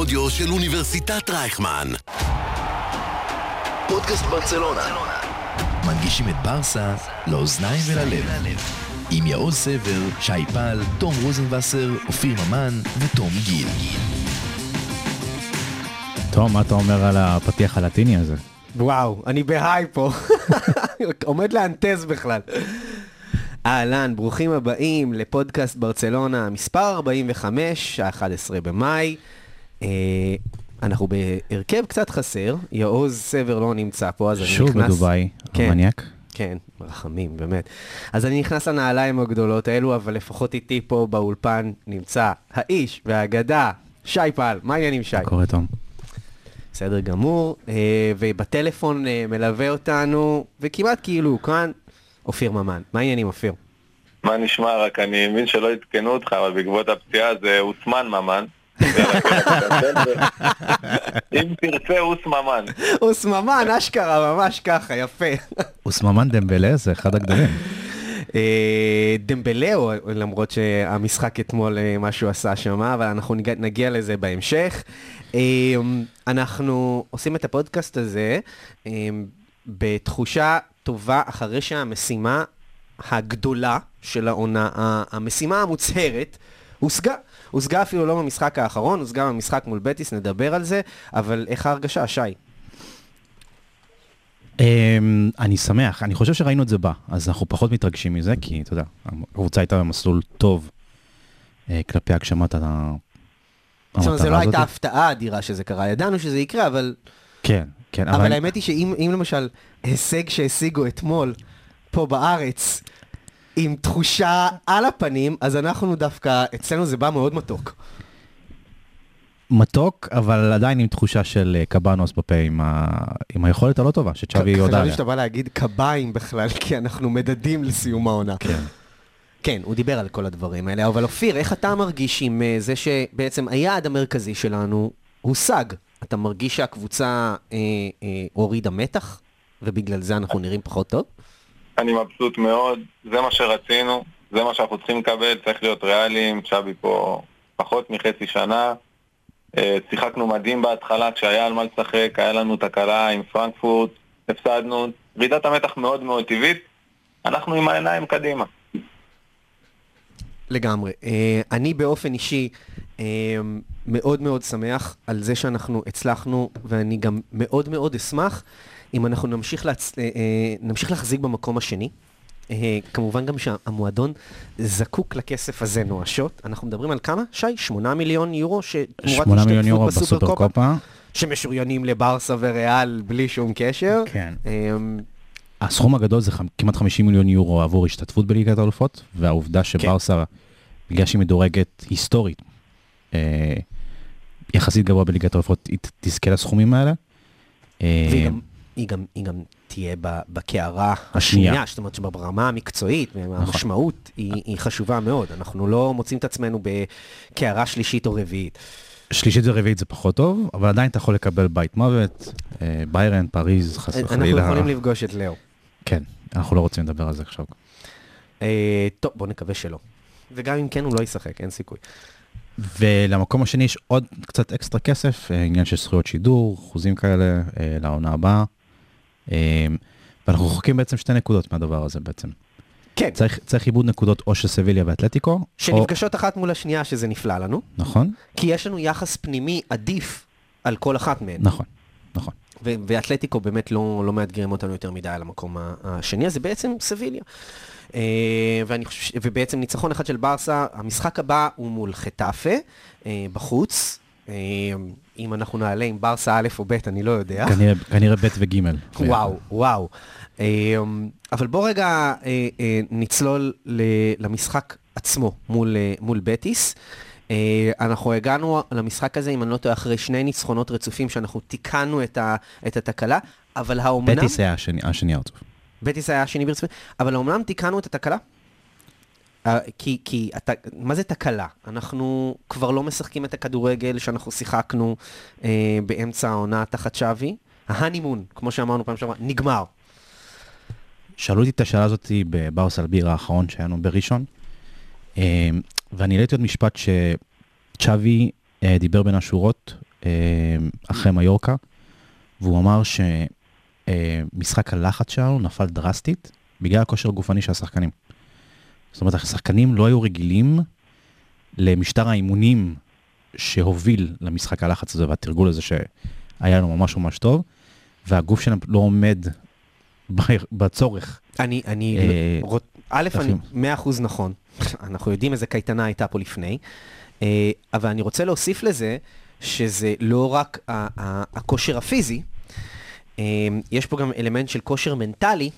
האודיו של אוניברסיטת רייכמן. פודקאסט ברצלונה. מנגישים את ברסה לאוזניים וללב. עם יעוז סבר, שי פל, תום רוזנבסר, אופיר ממן ותום גיל. תום, מה אתה אומר על הפתיח הלטיני הזה? וואו, אני בהיי פה. עומד לאנטז בכלל. אהלן, ברוכים הבאים לפודקאסט ברצלונה, מספר 45, ה-11 במאי. אה, אנחנו בהרכב קצת חסר, יעוז סבר לא נמצא פה, אז אני נכנס... שוב בדובאי, כן. המניאק. כן, רחמים, באמת. אז אני נכנס לנעליים הגדולות האלו, אבל לפחות איתי פה באולפן נמצא האיש והאגדה, שי פל. מה העניינים, שי? מה קורה, תום? בסדר גמור, אה, ובטלפון אה, מלווה אותנו, וכמעט כאילו כאן, אופיר ממן. מה העניינים, אופיר? מה נשמע? רק אני מבין שלא עדכנו אותך, אבל בעקבות הפציעה זה אוסמן ממן. אם תרצה אוס ממן. הוא סממן, אשכרה, ממש ככה, יפה. אוסממן דמבלה זה אחד הגדולים. אה, דמבלאו, למרות שהמשחק אתמול, אה, מה שהוא עשה שם, אבל אנחנו נגיע, נגיע לזה בהמשך. אה, אנחנו עושים את הפודקאסט הזה בתחושה טובה אחרי שהמשימה הגדולה של העונה, המשימה המוצהרת, הושגה. הושגה אפילו לא במשחק האחרון, הושגה במשחק מול בטיס, נדבר על זה, אבל איך ההרגשה, שי? אמ, אני שמח, אני חושב שראינו את זה בא, אז אנחנו פחות מתרגשים מזה, כי אתה יודע, הקבוצה הייתה במסלול טוב אה, כלפי הגשמת ה... זאת אומרת, זו המטרה לא הייתה הזאת. הפתעה אדירה שזה קרה, ידענו שזה יקרה, אבל... כן, כן, אבל האמת היא שאם אם למשל הישג שהשיגו אתמול פה בארץ, עם תחושה על הפנים, אז אנחנו דווקא, אצלנו זה בא מאוד מתוק. מתוק, אבל עדיין עם תחושה של אה, קבנוס בפה עם, ה... עם היכולת הלא טובה שצ'אבי הודה חשבתי. שאתה בא להגיד קביים בכלל, כי אנחנו מדדים לסיום העונה. כן. כן, הוא דיבר על כל הדברים האלה, אבל אופיר, איך אתה מרגיש עם אה, זה שבעצם היעד המרכזי שלנו הושג? אתה מרגיש שהקבוצה אה, אה, הורידה מתח, ובגלל זה אנחנו נראים פחות טוב? אני מבסוט מאוד, זה מה שרצינו, זה מה שאנחנו צריכים לקבל, צריך להיות ריאליים, צ'אבי פה פחות מחצי שנה. אה, שיחקנו מדהים בהתחלה כשהיה על מה לשחק, היה לנו תקלה עם פרנקפורט, הפסדנו, רעידת המתח מאוד מאוד טבעית, אנחנו עם העיניים קדימה. לגמרי. Uh, אני באופן אישי uh, מאוד מאוד שמח על זה שאנחנו הצלחנו, ואני גם מאוד מאוד אשמח אם אנחנו נמשיך, להצ... uh, uh, נמשיך להחזיק במקום השני. Uh, כמובן גם שהמועדון זקוק לכסף הזה נואשות. אנחנו מדברים על כמה, שי? 8 מיליון יורו שתמורת 8 מיליון יורו בסופרקופה, בסופרקופה. שמשוריינים לברסה וריאל בלי שום קשר. כן. Um, הסכום הגדול זה כמעט 50 מיליון יורו עבור השתתפות בליגת האלופות, והעובדה שברסה, בגלל שהיא מדורגת היסטורית, אה, יחסית גבוה בליגת האלופות, היא תזכה לסכומים האלה. אה, והיא גם, היא גם, היא גם תהיה בקערה השנייה. זאת אומרת שברמה המקצועית, המשמעות היא, היא חשובה מאוד. אנחנו לא מוצאים את עצמנו בקערה שלישית או רביעית. שלישית ורביעית זה פחות טוב, אבל עדיין אתה יכול לקבל בית מוות, אה, ביירן, פריז, חס אנחנו וחלילה. יכולים לפגוש את לאו. כן, אנחנו לא רוצים לדבר על זה עכשיו. אה, טוב, בוא נקווה שלא. וגם אם כן, הוא לא ישחק, אין סיכוי. ולמקום השני יש עוד קצת אקסטרה כסף, אה, עניין של זכויות שידור, אחוזים כאלה אה, לעונה הבאה. אה, ואנחנו רחוקים בעצם שתי נקודות מהדבר הזה בעצם. כן, צריך, צריך עיבוד נקודות או של סביליה ואתלטיקו, או, שנפגשות אחת מול השנייה, שזה נפלא לנו, נכון? כי יש לנו יחס פנימי עדיף על כל אחת מהן. נכון, נכון. ו- ואתלטיקו באמת לא, לא מאתגרים אותנו יותר מדי על המקום השני, אז זה בעצם סביליה. אה, ואני חושב, ובעצם ניצחון אחד של ברסה, המשחק הבא הוא מול חטאפה, אה, בחוץ. אם אנחנו נעלה עם ברסה א' או ב', אני לא יודע. כנראה, כנראה ב' וג'. וואו, וואו. אה, אבל בוא רגע אה, אה, נצלול למשחק עצמו מול, אה, מול בטיס. אנחנו הגענו למשחק הזה, אם אני לא טועה, אחרי שני ניצחונות רצופים שאנחנו תיקנו את, ה, את התקלה, אבל האומנם... בטיס היה השני, השני הרצוף. בטיס היה השני ברצפים, אבל האומנם תיקנו את התקלה? אה, כי, כי אתה, מה זה תקלה? אנחנו כבר לא משחקים את הכדורגל שאנחנו שיחקנו אה, באמצע העונה תחת שווי. ההנימון, כמו שאמרנו פעם שעברה, נגמר. שאלו אותי את השאלה הזאת בברס אלביר האחרון שהיה לנו בראשון, אה, ואני העליתי עוד משפט שצ'אבי אה, דיבר בין השורות אה, אחרי מיורקה, והוא אמר שמשחק הלחץ שלנו נפל דרסטית בגלל הכושר הגופני של השחקנים. זאת אומרת, השחקנים לא היו רגילים למשטר האימונים שהוביל למשחק הלחץ הזה והתרגול הזה שהיה לנו ממש ממש טוב, והגוף שלהם לא עומד בצורך. אני, אני, אה, רוצ- א', אני אפילו. מאה אחוז נכון. אנחנו יודעים איזה קייטנה הייתה פה לפני, אה, אבל אני רוצה להוסיף לזה שזה לא רק הכושר הפיזי, אה, יש פה גם אלמנט של כושר מנטלי,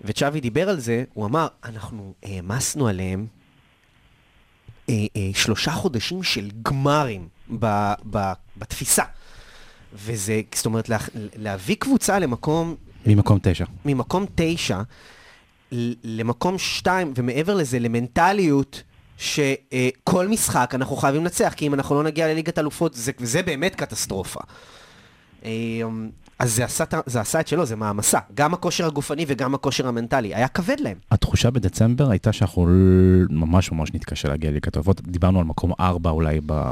וצ'אבי דיבר על זה, הוא אמר, אנחנו העמסנו עליהם אה, אה, שלושה חודשים של גמרים ב, ב, בתפיסה. וזה, זאת אומרת, לה, להביא קבוצה למקום ממקום תשע. ממקום תשע למקום שתיים, ומעבר לזה, למנטליות שכל משחק אנחנו חייבים לנצח, כי אם אנחנו לא נגיע לליגת אלופות, זה, זה באמת קטסטרופה. אה, אז זה עשה, זה עשה את שלו, זה מעמסה. גם הכושר הגופני וגם הכושר המנטלי. היה כבד להם. התחושה בדצמבר הייתה שאנחנו ממש ממש נתקשה להגיע לליגת האלופות. דיברנו על מקום ארבע אולי ב...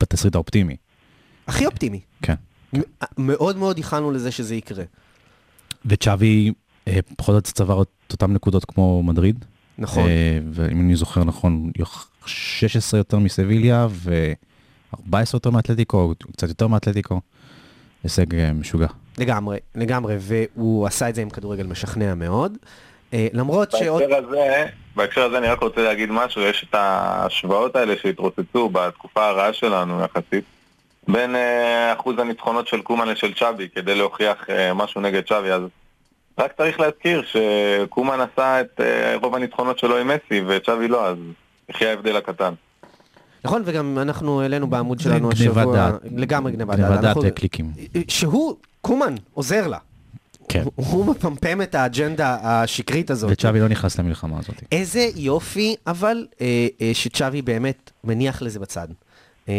בתסריט האופטימי. הכי אופטימי. כן. מ- מאוד מאוד ייחלנו לזה שזה יקרה. וצ'אבי אה, פחות או יותר צבר את אותן נקודות כמו מדריד. נכון. אה, ואם אני זוכר נכון, יוח- 16 יותר מסביליה ו-14 יותר מאתלטיקו, קצת יותר מאתלטיקו. הישג אה, משוגע. לגמרי, לגמרי, והוא עשה את זה עם כדורגל משכנע מאוד. אה, למרות שעוד... בהקשר הזה, בהקשר הזה אני רק רוצה להגיד משהו, יש את ההשוואות האלה שהתרוצצו בתקופה הרעה שלנו יחסית, בין אה, אחוז הניצחונות של קומן לשל צ'אבי, כדי להוכיח משהו נגד צ'אבי, אז רק צריך להזכיר שקומן עשה את רוב הניצחונות שלו עם מסי וצ'אבי לא, אז יחי ההבדל הקטן. נכון, וגם אנחנו העלינו בעמוד שלנו גניבת השבוע... דעת. לגמרי גניבת גניבת דעת וקליקים. שהוא, קומן, עוזר לה. כן. הוא- מפמפם את האג'נדה השקרית הזאת. וצ'אבי לא נכנס למלחמה הזאת. איזה יופי, אבל, אה, אה, שצ'אבי באמת מניח לזה בצד. אה,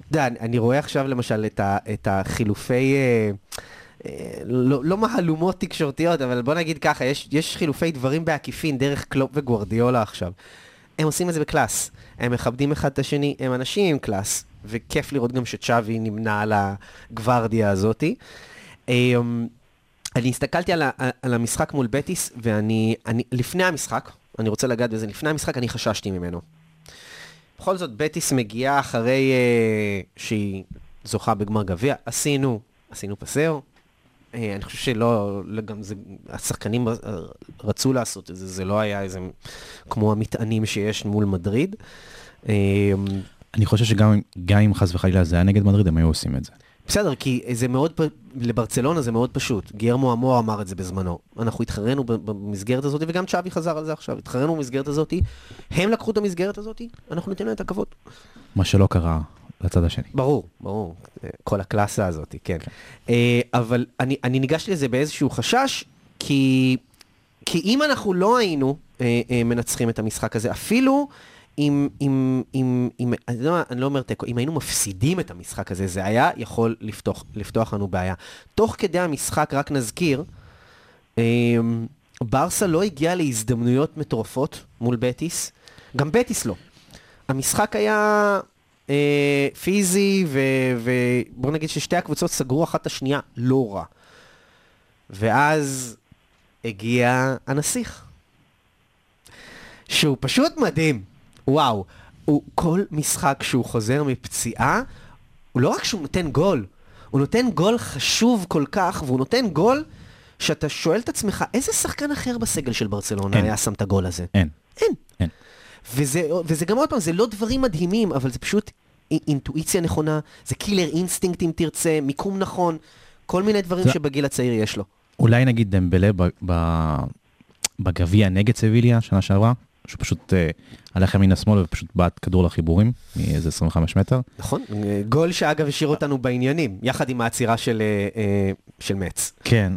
אתה יודע, אני- רואה עכשיו למשל את, ה, את החילופי, אה, לא, לא מהלומות תקשורתיות, אבל בוא נגיד ככה, יש, יש חילופי דברים בעקיפין דרך קלופ וגוורדיולה עכשיו. הם עושים את זה ב class. הם מכבדים אחד את השני, הם אנשים עם class, וכיף לראות גם שצ'אבי נמנה על הגוורדיה הזאתי. אמ, אני הסתכלתי על, ה, על המשחק מול בטיס, ואני, אני, לפני המשחק, אני רוצה לגעת בזה, לפני המשחק אני חששתי ממנו. בכל זאת, בטיס מגיעה אחרי אה, שהיא זוכה בגמר גביע, עשינו, עשינו פסר. אה, אני חושב שלא, לא, גם זה, השחקנים רצו לעשות את זה, זה לא היה איזה, כמו המטענים שיש מול מדריד. אה, אני חושב שגם גם אם חס וחלילה זה היה נגד מדריד, הם היו עושים את זה. בסדר, כי זה מאוד, לברצלונה זה מאוד פשוט. גיירמו אמור אמר את זה בזמנו. אנחנו התחרנו במסגרת הזאת, וגם צ'אבי חזר על זה עכשיו. התחרנו במסגרת הזאת, הם לקחו את המסגרת הזאת, אנחנו ניתן להם את הכבוד. מה שלא קרה לצד השני. ברור, ברור. אה, כל הקלאסה הזאת, כן. אה, אבל אני, אני ניגשתי לזה באיזשהו חשש, כי, כי אם אנחנו לא היינו אה, מנצחים את המשחק הזה, אפילו אם, אם, אם, אם אני, לא, אני לא אומר תיקו, אם היינו מפסידים את המשחק הזה, זה היה יכול לפתוח, לפתוח לנו בעיה. תוך כדי המשחק, רק נזכיר, אה, ברסה לא הגיעה להזדמנויות מטורפות מול בטיס, גם בטיס לא. המשחק היה אה, פיזי, ובוא נגיד ששתי הקבוצות סגרו אחת את השנייה לא רע. ואז הגיע הנסיך, שהוא פשוט מדהים. וואו, הוא כל משחק שהוא חוזר מפציעה, הוא לא רק שהוא נותן גול, הוא נותן גול חשוב כל כך, והוא נותן גול שאתה שואל את עצמך, איזה שחקן אחר בסגל של ברצלונה אין. היה שם את הגול הזה? אין. אין. אין. וזה, וזה גם עוד פעם, זה לא דברים מדהימים, אבל זה פשוט אי- אינטואיציה נכונה, זה killer instinct אם תרצה, מיקום נכון, כל מיני דברים שבגיל הצעיר יש לו. אולי נגיד דמבלה בגביע נגד סביליה, שנה שעברה, שהוא פשוט אה, הלך ימינה שמאלה ופשוט בעט כדור לחיבורים, מאיזה 25 מטר. נכון? אה, גול שאגב השאיר אותנו בעניינים, יחד עם העצירה של, אה, אה, של מצ. כן,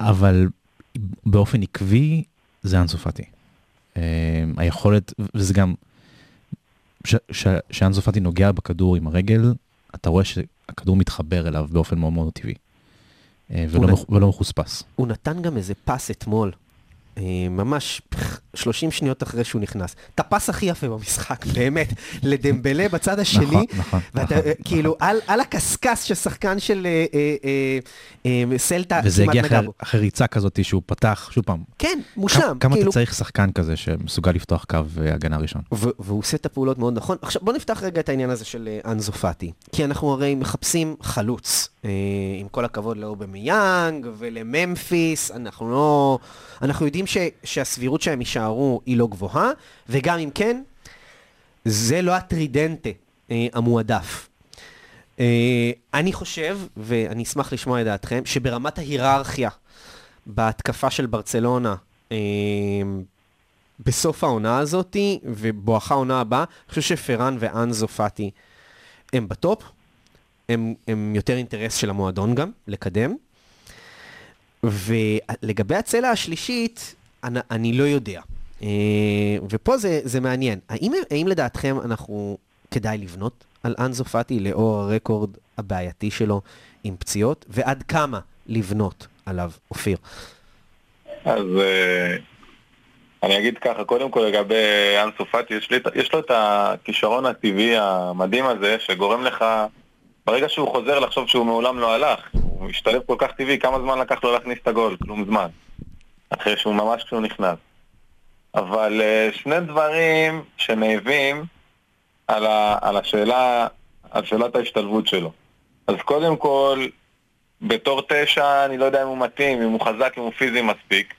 אבל באופן עקבי זה אנסו פאטי. אה, היכולת, וזה גם, כשאנסו פאטי נוגע בכדור עם הרגל, אתה רואה שהכדור מתחבר אליו באופן מאוד מאוד טבעי. אה, ולא, מחוספס. הוא נתן גם איזה פס אתמול, אה, ממש 30 שניות אחרי שהוא נכנס. את הפס הכי יפה במשחק, באמת, לדמבלה בצד השני. נכון, נכון, ואתה נכון, כאילו, על, על הקשקש ששחקן של אה, אה, אה, אה, סלטה וזה הגיע אחרי-. אחרי ריצה כזאת שהוא פתח, שוב פעם, כן, מושלם. כמה כאילו, אתה צריך שחקן כזה שמסוגל לפתוח קו הגנה ראשון? והוא עושה את הפעולות מאוד נכון. עכשיו בוא נפתח רגע את העניין הזה של אנזו פאטי. כי אנחנו הרי מחפשים חלוץ. אה, עם כל הכבוד לאובמיאנג ולממפיס, אנחנו לא... אנחנו יודעים ש- שהסבירות שהם יישארו היא לא גבוהה, וגם אם כן, זה לא הטרידנטה אה, המועדף. אה, אני חושב, ואני אשמח לשמוע את דעתכם, שברמת ההיררכיה בהתקפה של ברצלונה, אה, בסוף העונה הזאתי, ובואכה העונה הבאה, אני חושב שפרן ואנזו פאטי הם בטופ, הם, הם יותר אינטרס של המועדון גם, לקדם. ולגבי הצלע השלישית, אני, אני לא יודע. אה, ופה זה, זה מעניין. האם, האם לדעתכם אנחנו, כדאי לבנות על אנזו פאטי לאור הרקורד הבעייתי שלו עם פציעות, ועד כמה לבנות עליו, אופיר? אז אה, אני אגיד ככה, קודם כל לגבי אנסו פאטי, יש, לי יש לו את הכישרון הטבעי המדהים הזה, שגורם לך, ברגע שהוא חוזר לחשוב שהוא מעולם לא הלך, הוא משתלב כל כך טבעי, כמה זמן לקח לו להכניס את הגול? כלום זמן. אחרי שהוא ממש כשהוא נכנס. אבל אה, שני דברים שנאבים על, על השאלה, על שאלת ההשתלבות שלו. אז קודם כל, בתור תשע אני לא יודע אם הוא מתאים, אם הוא חזק, אם הוא פיזי מספיק.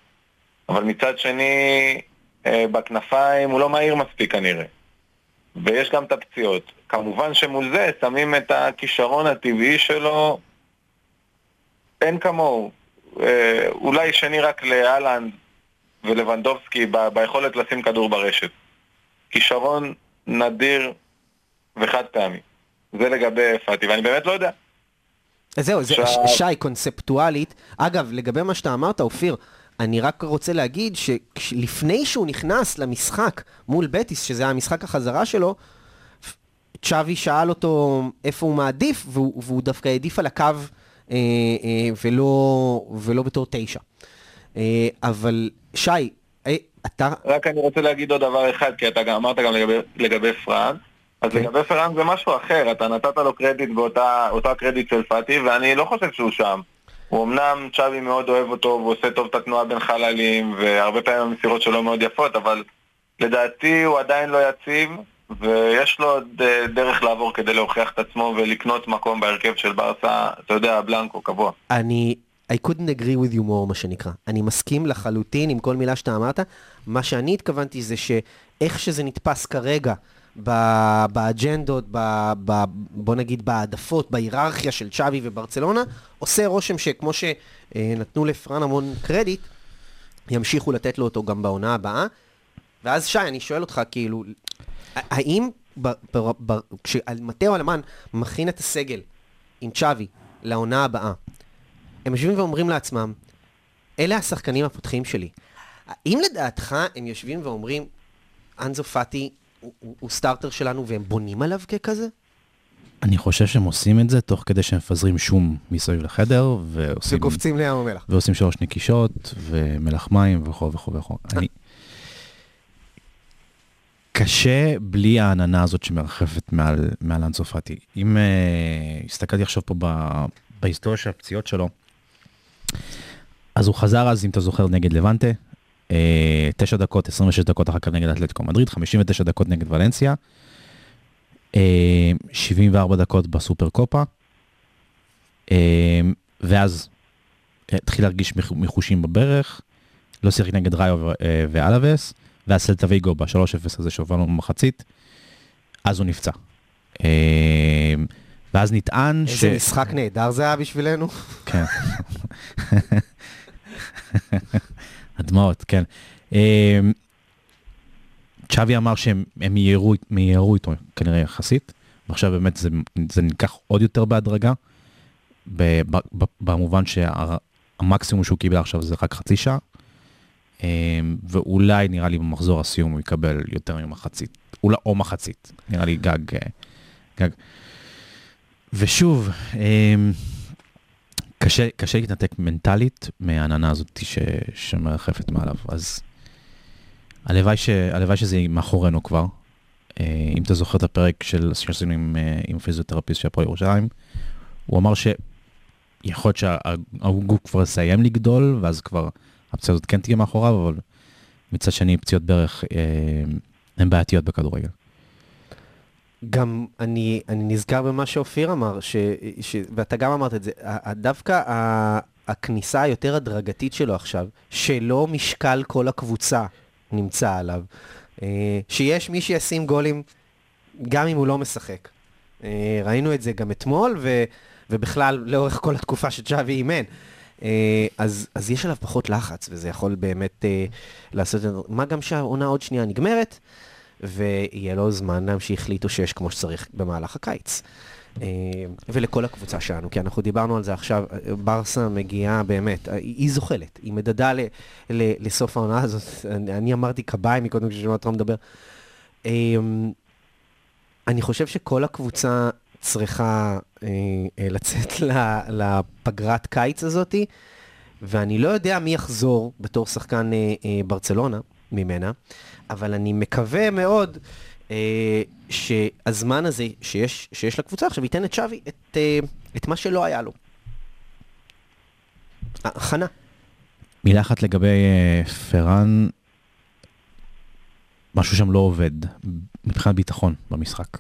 אבל מצד שני, אה, בכנפיים הוא לא מהיר מספיק כנראה. ויש גם את הפציעות. כמובן שמול זה שמים את הכישרון הטבעי שלו, אין כמוהו. אה, אולי שני רק לאלנד ולבנדובסקי ב- ביכולת לשים כדור ברשת. כישרון נדיר וחד פעמי. זה לגבי פאטי, ואני באמת לא יודע. זהו, זה, עכשיו- ש- שי, קונספטואלית. אגב, לגבי מה שאתה אמרת, אופיר, אני רק רוצה להגיד שלפני שהוא נכנס למשחק מול בטיס, שזה היה משחק החזרה שלו, צ'אבי שאל אותו איפה הוא מעדיף, והוא, והוא דווקא העדיף על הקו אה, אה, ולא, ולא בתור תשע. אה, אבל שי, אה, אתה... רק אני רוצה להגיד עוד דבר אחד, כי אתה גם אמרת גם לגבי, לגבי פרנק. אז כן. לגבי פרנק זה משהו אחר, אתה נתת לו קרדיט באותה אותו הקרדיט של פאטי, ואני לא חושב שהוא שם. הוא אמנם צ'אבי מאוד אוהב אותו, והוא עושה טוב את התנועה בין חללים, והרבה פעמים המסירות שלו מאוד יפות, אבל לדעתי הוא עדיין לא יציב, ויש לו עוד אה, דרך לעבור כדי להוכיח את עצמו ולקנות מקום בהרכב של ברסה, אתה יודע, בלנקו, קבוע. אני, I couldn't agree with you more, מה שנקרא. אני מסכים לחלוטין עם כל מילה שאתה אמרת. מה שאני התכוונתי זה שאיך שזה נתפס כרגע, ב- באג'נדות, ב- ב- בוא נגיד בהעדפות, בהיררכיה של צ'אבי וברצלונה, עושה רושם שכמו שנתנו לפרן המון קרדיט, ימשיכו לתת לו אותו גם בעונה הבאה. ואז שי, אני שואל אותך, כאילו, האם ב- ב- ב- כשמטאו אלמן מכין את הסגל עם צ'אבי לעונה הבאה, הם יושבים ואומרים לעצמם, אלה השחקנים הפותחים שלי. האם לדעתך הם יושבים ואומרים, אנזו פאטי הוא, הוא, הוא סטארטר שלנו והם בונים עליו ככזה? אני חושב שהם עושים את זה תוך כדי שהם מפזרים שום מסביב לחדר, ועושים, וקופצים לים המלח. ועושים שלוש נקישות, ומלח מים, וכו' וכו' וכו'. אני... קשה בלי העננה הזאת שמרחפת מעל, מעל אנסופטי. אם uh, הסתכלתי עכשיו פה ב, בהיסטוריה של הפציעות שלו, אז הוא חזר אז, אם אתה זוכר, נגד לבנטה, uh, 9 דקות, 26 דקות אחר כך נגד אתלטיקו מדריד, 59 דקות נגד ולנסיה, uh, 74 דקות בסופר קופה, uh, ואז התחיל להרגיש מח- מחושים בברך, לא שיחק נגד ראיו ו- אה, ואז סלטה ויגו ב-3-0 הזה שהובלנו במחצית, אז הוא נפצע. ואז נטען ש... איזה משחק נהדר זה היה בשבילנו. כן. הדמעות, כן. אה, צ'אבי אמר שהם הם מיהרו מיהרו איתו כנראה יחסית, ועכשיו באמת זה, זה נלקח עוד יותר בהדרגה, במובן שהמקסימום שהוא קיבל עכשיו זה רק חצי שעה, אה, ואולי נראה לי במחזור הסיום הוא יקבל יותר ממחצית, אולי או מחצית, נראה לי גג, אה, גג. ושוב, אה, קשה, קשה להתנתק מנטלית מהעננה הזאת ש, שמרחפת מעליו, אז הלוואי, ש... הלוואי שזה מאחורינו כבר. אה, אם אתה זוכר את הפרק של שעשינו עם, אה, עם פיזיותרפיסט של הפועל ירושלים, הוא אמר שיכול להיות שהגוף כבר יסיים לגדול, ואז כבר הפציעה הזאת כן תהיה מאחוריו, אבל מצד שני פציעות ברך אה, הן בעייתיות בכדורגל. גם אני, אני נזכר במה שאופיר אמר, ש, ש, ואתה גם אמרת את זה, דווקא הכניסה היותר הדרגתית שלו עכשיו, שלא משקל כל הקבוצה נמצא עליו, אה, שיש מי שישים גולים גם אם הוא לא משחק. אה, ראינו את זה גם אתמול, ו, ובכלל לאורך כל התקופה שצ'אבי אימן. אה, אז, אז יש עליו פחות לחץ, וזה יכול באמת לעשות. מה גם שהעונה עוד שנייה נגמרת, ויהיה לו זמן להמשיך להתאושש כמו שצריך במהלך הקיץ. אה, ולכל הקבוצה שלנו, כי אנחנו דיברנו על זה עכשיו, ברסה מגיעה באמת, היא זוחלת, היא מדדה ל, ל, לסוף העונה הזאת, אני, אני אמרתי קביים מקודם כששמעתי אותך מדבר. אה, אני חושב שכל הקבוצה צריכה אה, לצאת לפגרת קיץ הזאתי, ואני לא יודע מי יחזור בתור שחקן ברצלונה ממנה, אבל אני מקווה מאוד אה, שהזמן הזה שיש, שיש לקבוצה עכשיו ייתן לצ'אבי את, אה, את מה שלא היה לו. הכנה. מילה אחת לגבי אה, פארן, משהו שם לא עובד מבחינת ביטחון במשחק.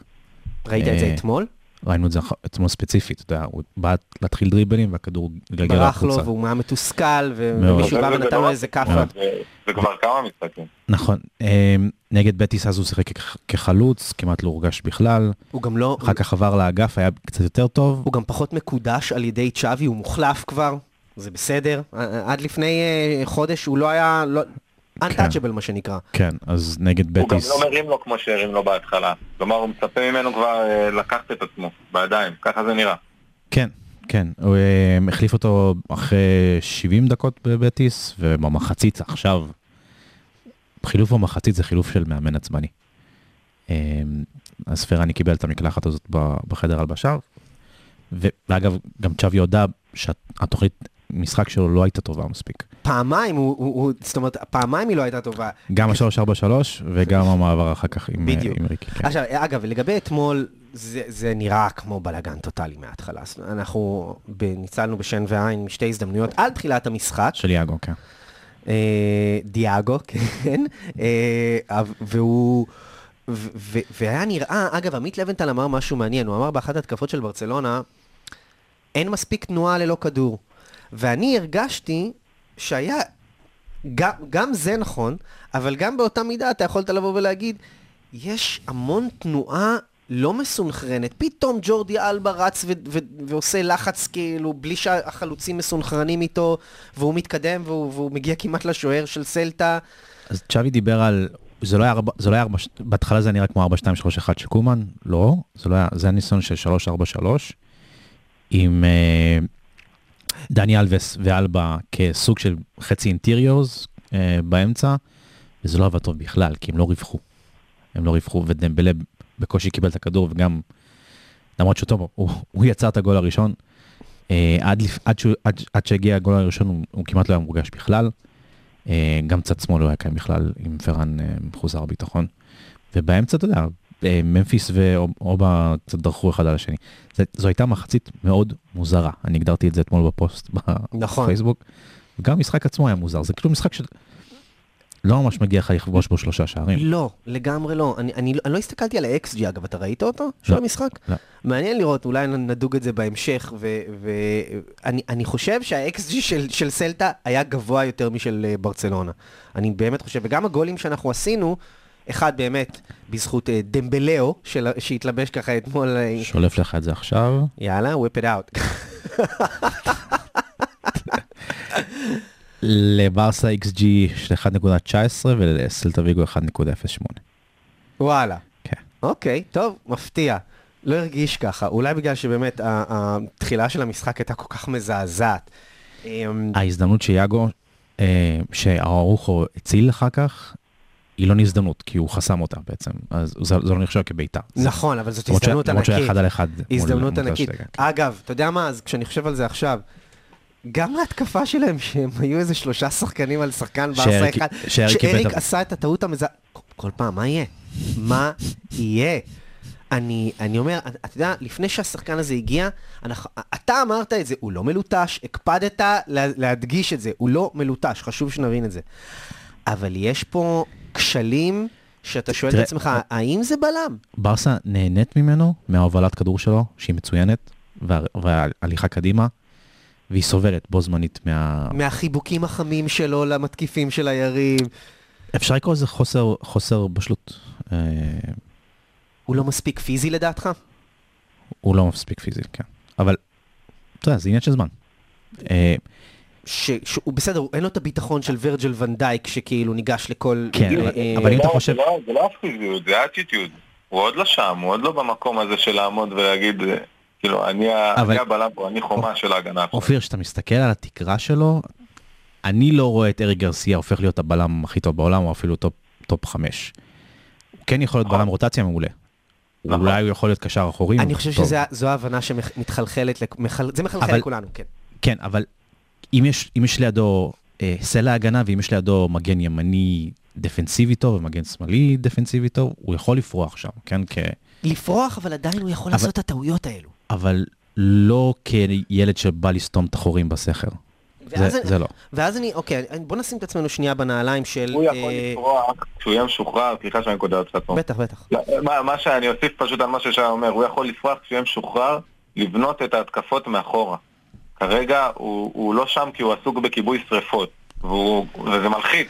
ראית את זה אה, אתמול? ראינו את זה אתמול ספציפית, אתה יודע, הוא בא להתחיל דריבלים והכדור גלגל ברח לו החוצה. והוא היה מתוסכל. ומישהו בא זה ונתן לא לו איזה אתמול, כאפה. זה- כבר כמה משחקים. נכון, אה, נגד בטיס אז הוא שיחק כח- כחלוץ, כמעט לא הורגש בכלל, הוא גם לא... אחר כך עבר לאגף, היה קצת יותר טוב. הוא גם פחות מקודש על ידי צ'אבי, הוא מוחלף כבר, זה בסדר. עד לפני אה, חודש הוא לא היה, לא... untouchable מה שנקרא. כן, אז נגד הוא גם בטיס, לא מרים לו כמו שהרים לו בהתחלה. כלומר, הוא מצפה ממנו כבר אה, לקחת את עצמו בידיים, ככה זה נראה. כן, כן, הוא אה, החליף אותו אחרי 70 דקות בבטיס, ובמחצית עכשיו, חילוף במחצית זה חילוף של מאמן עצבני. אה, אז פרני קיבל את המקלחת הזאת בחדר הלבשה, ואגב, גם צ'אבי הודה שהתוכנית משחק שלו לא הייתה טובה מספיק. פעמיים, הוא, הוא, הוא, זאת אומרת, פעמיים היא לא הייתה טובה. גם ה-343 וגם המעבר אחר כך עם, אה, בדיוק. עם ריקי. כן. עכשיו, אגב, לגבי אתמול, זה, זה נראה כמו בלאגן טוטאלי מההתחלה. אנחנו ניצלנו בשן ועין משתי הזדמנויות על תחילת המשחק. של יאגו, כן. אה, דיאגו, כן, אה, והוא, והיה נראה, אגב, עמית לבנטל אמר משהו מעניין, הוא אמר באחת התקפות של ברצלונה, אין מספיק תנועה ללא כדור. ואני הרגשתי שהיה, גם, גם זה נכון, אבל גם באותה מידה אתה יכולת לבוא ולהגיד, יש המון תנועה לא מסונכרנת. פתאום ג'ורדי אלבה רץ ו- ו- ועושה לחץ כאילו בלי שהחלוצים מסונכרנים איתו, והוא מתקדם והוא, והוא מגיע כמעט לשוער של סלטה. אז צ'אבי דיבר על, זה לא היה, ארבע- זה לא היה, ארבע- בהתחלה זה נראה כמו 4, 2, 3, 1 של קומן, לא, זה לא היה, זה היה ניסיון של 3, 4, 3, עם אה, דני אלווס ואלבה כסוג של חצי אינטיריורס אה, באמצע, וזה לא עבד טוב בכלל, כי הם לא רווחו. הם לא רווחו, ודמבלה בקושי קיבל את הכדור, וגם, למרות שטוב, הוא, הוא יצר את הגול הראשון, אה, עד, עד, עד, עד שהגיע הגול הראשון הוא, הוא כמעט לא היה מורגש בכלל. אה, גם צד שמאל לא היה קיים בכלל עם פרן אה, מחוזר הביטחון. ובאמצע, אתה יודע, ממפיס ואובה קצת דרכו אחד על השני. זה, זו הייתה מחצית מאוד מוזרה, אני הגדרתי את זה אתמול בפוסט נכון. בפייסבוק. וגם המשחק עצמו היה מוזר, זה כאילו משחק של... לא ממש מגיע לך לכבוש בו שלושה שערים. לא, לגמרי לא. אני, אני, אני לא הסתכלתי על ה-XG, אגב, אתה ראית אותו? של לא, המשחק? לא. מעניין לראות, אולי נדוג את זה בהמשך, ואני אני חושב שה-XG של, של סלטה היה גבוה יותר משל אה, ברצלונה. אני באמת חושב, וגם הגולים שאנחנו עשינו, אחד באמת בזכות אה, דמבלאו, של, שהתלבש ככה אתמול, אה, שולף לך את זה עכשיו. יאללה, whip it out. לברסה XG של 1.19 ולסלטה ויגו 1.08. וואלה. כן. אוקיי, טוב, מפתיע. לא הרגיש ככה, אולי בגלל שבאמת התחילה של המשחק הייתה כל כך מזעזעת. ההזדמנות שיאגו, אה, שהארוחו הציל אחר כך, לא הזדמנות, כי הוא חסם אותה בעצם, אז זה, זה לא נחשב כבעיטה. נכון, אבל זאת למרות הזדמנות למרות שהיה ענקית. אחד על אחד. הזדמנות ענקית. טרשטגן. אגב, אתה יודע מה, אז כשאני חושב על זה עכשיו, גם להתקפה שלהם, שהם היו איזה שלושה שחקנים על שחקן שאריק- אחד, שאריק עשה את הטעות המזע... כל פעם, מה יהיה? מה יהיה? אני, אני אומר, אתה יודע, לפני שהשחקן הזה הגיע, אנחנו, אתה אמרת את זה, הוא לא מלוטש, הקפדת לה, להדגיש את זה, הוא לא מלוטש, חשוב שנבין את זה. אבל יש פה כשלים שאתה שואל תראה, את עצמך, האם זה בלם? ברסה נהנית ממנו, מההובלת כדור שלו, שהיא מצוינת, וה- וההליכה קדימה, והיא סובלת בו זמנית מה... מהחיבוקים החמים שלו למתקיפים של היריב. אפשר לקרוא לזה חוסר, חוסר בשלות. אה, הוא לא מספיק פיזי לדעתך? הוא לא מספיק פיזי, כן. אבל, אתה יודע, זה עניין של זמן. ש, שהוא בסדר, הוא- אין לו את הביטחון של ורג'ל ונדייק שכאילו ניגש לכל... כן, אה, אבל- אה, אבל אם אתה לא, חושב- זה לא- זה לא הפיזיות, זה האטיטיוד. הוא עוד לא שם, הוא עוד לא במקום הזה של לעמוד ולהגיד, אה, כאילו, אני הבלם פה, אני חומה של ההגנה. אופיר, כשאתה מסתכל על התקרה שלו, אני לא רואה את אריק גרסיה הופך להיות הבלם הכי טוב בעולם, או אפילו top, top חמש. הוא כן יכול להיות נכון. בלם רוטציה מעולה. נכון. אולי הוא יכול להיות קשר אחורי. אני חושב. שזו ההבנה שמחלחלת, זה מחלחל לכולנו, כן. כן, אבל אם יש, אם יש לידו אה, סלע הגנה, ואם יש לידו מגן ימני דפנסיבי טוב ומגן שמאלי דפנסיבי טוב, הוא יכול לפרוח שם, כן? כ... לפרוח, אבל עדיין הוא יכול אבל- לעשות את הטעויות האלו. אבל לא כילד שבא לסתום את החורים בסכר. זה, אני- זה לא. ואז אני, אוקיי, בוא נשים את עצמנו שנייה בנעליים של... הוא יכול אה, לפרוח כשהוא יהיה משוחרר, סליחה שאני קודם קצת פה. בטח, בטח. לא, מה- מה שאני אוסיף פשוט על מה ששי אומר, הוא יכול לפרוח כשהוא יהיה משוחרר, לבנות את ההתקפות מאחורה. כרגע הוא הוא לא שם כי הוא עסוק בכיבוי שריפות, והוא- וזה מלחיץ,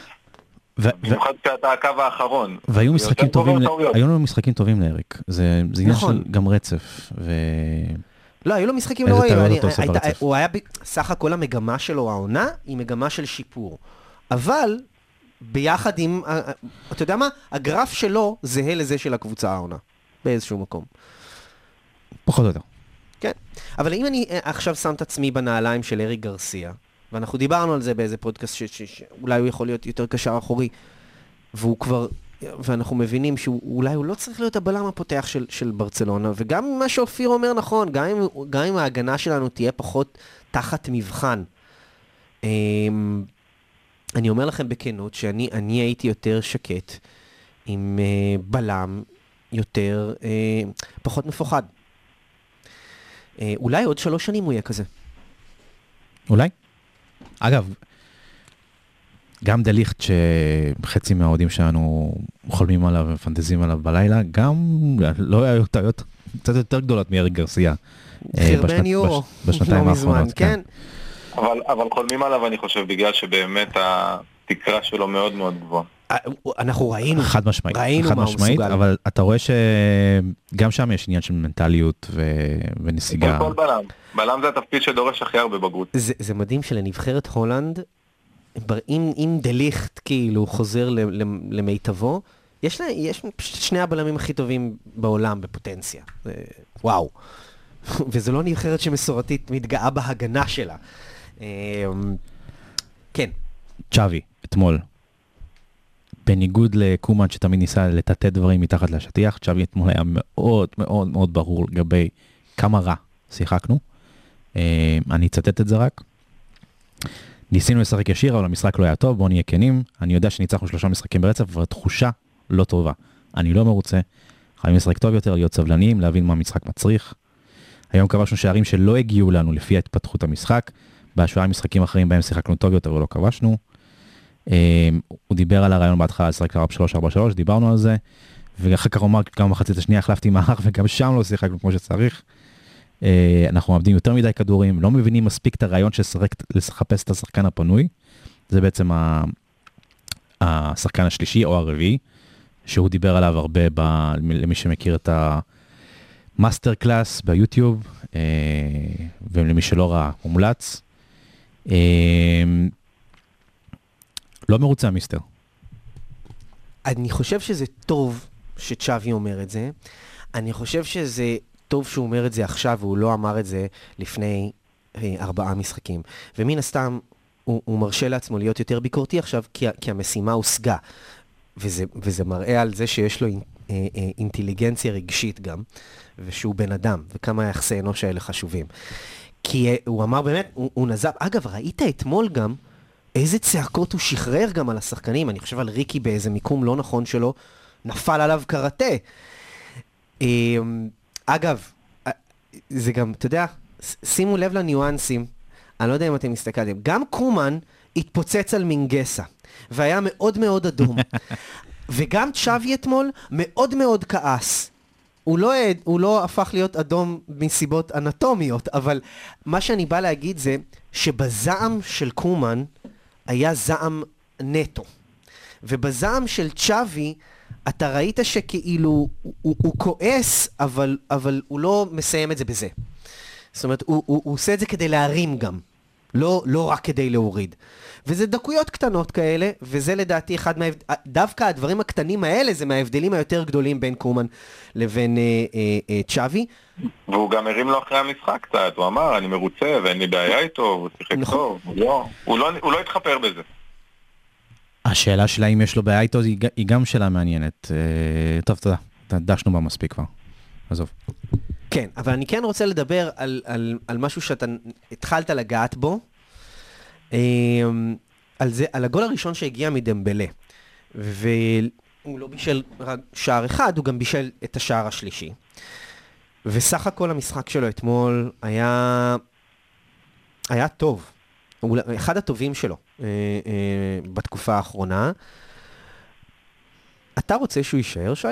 ו- במיוחד כשאתה הקו האחרון. והיו משחקים טובים, ל-. היו לנו משחקים טובים לאריק. זה זה עניין נכון. של גם רצף. ו... לא, היו לו משחקים לא רעים. הוא היה, סך הכל המגמה שלו, העונה, היא מגמה של שיפור. אבל, ביחד עם, ה- ה- אתה יודע מה? הגרף שלו זהה לזה של הקבוצה העונה, באיזשהו מקום. פחות או יותר. כן. אבל אם אני אה, עכשיו שם את עצמי בנעליים של אריק גרסיה, ואנחנו דיברנו על זה באיזה פודקאסט ש- ש- שאולי הוא יכול להיות יותר קשר אחורי, והוא כבר, ואנחנו מבינים שאולי הוא לא צריך להיות הבלם הפותח של, של ברצלונה, וגם מה שאופיר אומר נכון, גם אם, גם אם ההגנה שלנו תהיה פחות תחת מבחן. אמ, אני אומר לכם בכנות שאני אני הייתי יותר שקט עם אה, בלם יותר, אה, פחות מפוחד. אה, אולי עוד שלוש שנים הוא יהיה כזה. אולי. אגב, גם דליכט שחצי מהאוהדים שלנו חולמים עליו ומפנטזים עליו בלילה, גם לא היו טעויות קצת יותר גדולות מאריק גרסיה. אה, חרבן בשנת- יורו, בש- בשנתיים לא האחרונות, כן. אבל, אבל חולמים עליו, אני חושב, בגלל שבאמת התקרה שלו מאוד מאוד גבוהה. אנחנו ראינו, חד משמעית, ראינו חד מה הוא משמעית, מסוגל. אבל אתה רואה שגם שם יש עניין של מנטליות ו- ונסיגה. כל, כל בלם. בלם זה התפקיד שדורש הכי הרבה בגרות. זה, זה מדהים שלנבחרת הולנד, אם, אם דליכט כאילו חוזר ל- ל- למיטבו, יש, לה, יש שני הבלמים הכי טובים בעולם בפוטנציה. זה, וואו. וזו לא נבחרת שמסורתית מתגאה בהגנה שלה. אמ, כן, צ'אבי, אתמול. בניגוד לקומן שתמיד ניסה לטאטא דברים מתחת לשטיח, צ'אבי אתמול היה מאוד מאוד מאוד ברור לגבי כמה רע שיחקנו. אה, אני אצטט את זה רק. ניסינו לשחק ישיר, אבל המשחק לא היה טוב, בואו נהיה כנים. אני יודע שניצחנו שלושה משחקים ברצף, אבל התחושה לא טובה. אני לא מרוצה. חייבים לשחק טוב יותר, להיות סבלניים, להבין מה המשחק מצריך. היום כבשנו שערים שלא הגיעו לנו לפי התפתחות המשחק, בהשוואה למשחקים אחרים בהם שיחקנו טוב יותר ולא כבשנו. אה, הוא דיבר על הרעיון בהתחלה לשחק 4-3-4-3, דיברנו על זה, ואחר כך הוא אמר גם במחצית השנייה החלפתי מערך וגם שם לא שיחקנו כמו שצריך. אה, אנחנו מאבדים יותר מדי כדורים, לא מבינים מספיק את הרעיון של לחפש את השחקן הפנוי. זה בעצם השחקן השלישי או הרביעי, שהוא דיבר עליו הרבה ב, למי שמכיר את ה master class ביוטיוב, אה, ולמי שלא ראה, מומלץ. לא מרוצה מיסטר. אני חושב שזה טוב שצ'אבי אומר את זה. אני חושב שזה טוב שהוא אומר את זה עכשיו, והוא לא אמר את זה לפני אה, ארבעה משחקים. ומן הסתם, הוא, הוא מרשה לעצמו להיות יותר ביקורתי עכשיו, כי, כי המשימה הושגה. וזה, וזה מראה על זה שיש לו אה, אה, אינטליגנציה רגשית גם, ושהוא בן אדם, וכמה היחסי אנוש האלה חשובים. כי הוא אמר באמת, הוא, הוא נזב. אגב, ראית אתמול גם איזה צעקות הוא שחרר גם על השחקנים? אני חושב על ריקי באיזה מיקום לא נכון שלו, נפל עליו קראטה. אמ, אגב, זה גם, אתה יודע, שימו לב לניואנסים, אני לא יודע אם אתם מסתכלים, גם קומן התפוצץ על מינגסה, והיה מאוד מאוד אדום. וגם צ'אבי אתמול מאוד מאוד כעס. הוא לא, הוא לא הפך להיות אדום מסיבות אנטומיות, אבל מה שאני בא להגיד זה שבזעם של קומן היה זעם נטו. ובזעם של צ'אבי, אתה ראית שכאילו הוא, הוא, הוא כועס, אבל, אבל הוא לא מסיים את זה בזה. זאת אומרת, הוא, הוא, הוא עושה את זה כדי להרים גם, לא, לא רק כדי להוריד. וזה דקויות קטנות כאלה, וזה לדעתי אחד מה... דווקא הדברים הקטנים האלה זה מההבדלים היותר גדולים בין קומן לבין אה, אה, אה, צ'אבי. והוא גם הרים לו אחרי המשחק קצת, הוא אמר, אני מרוצה ואין לי בעיה איתו, הוא שיחק נכון. טוב, הוא לא- הוא לא- הוא לא התחפר בזה. השאלה שלה אם יש לו בעיה איתו היא גם שאלה מעניינת. אה, טוב, תודה. דשנו בה מספיק כבר. עזוב. כן, אבל אני כן רוצה לדבר על, על, על משהו שאתה התחלת לגעת בו, אמ, על, זה, על הגול הראשון שהגיע מדמבלה. והוא לא בישל רק שער אחד, הוא גם בישל את השער השלישי. וסך הכל המשחק שלו אתמול היה, היה טוב. הוא אחד הטובים שלו אה, אה, בתקופה האחרונה. אתה רוצה שהוא יישאר, שי?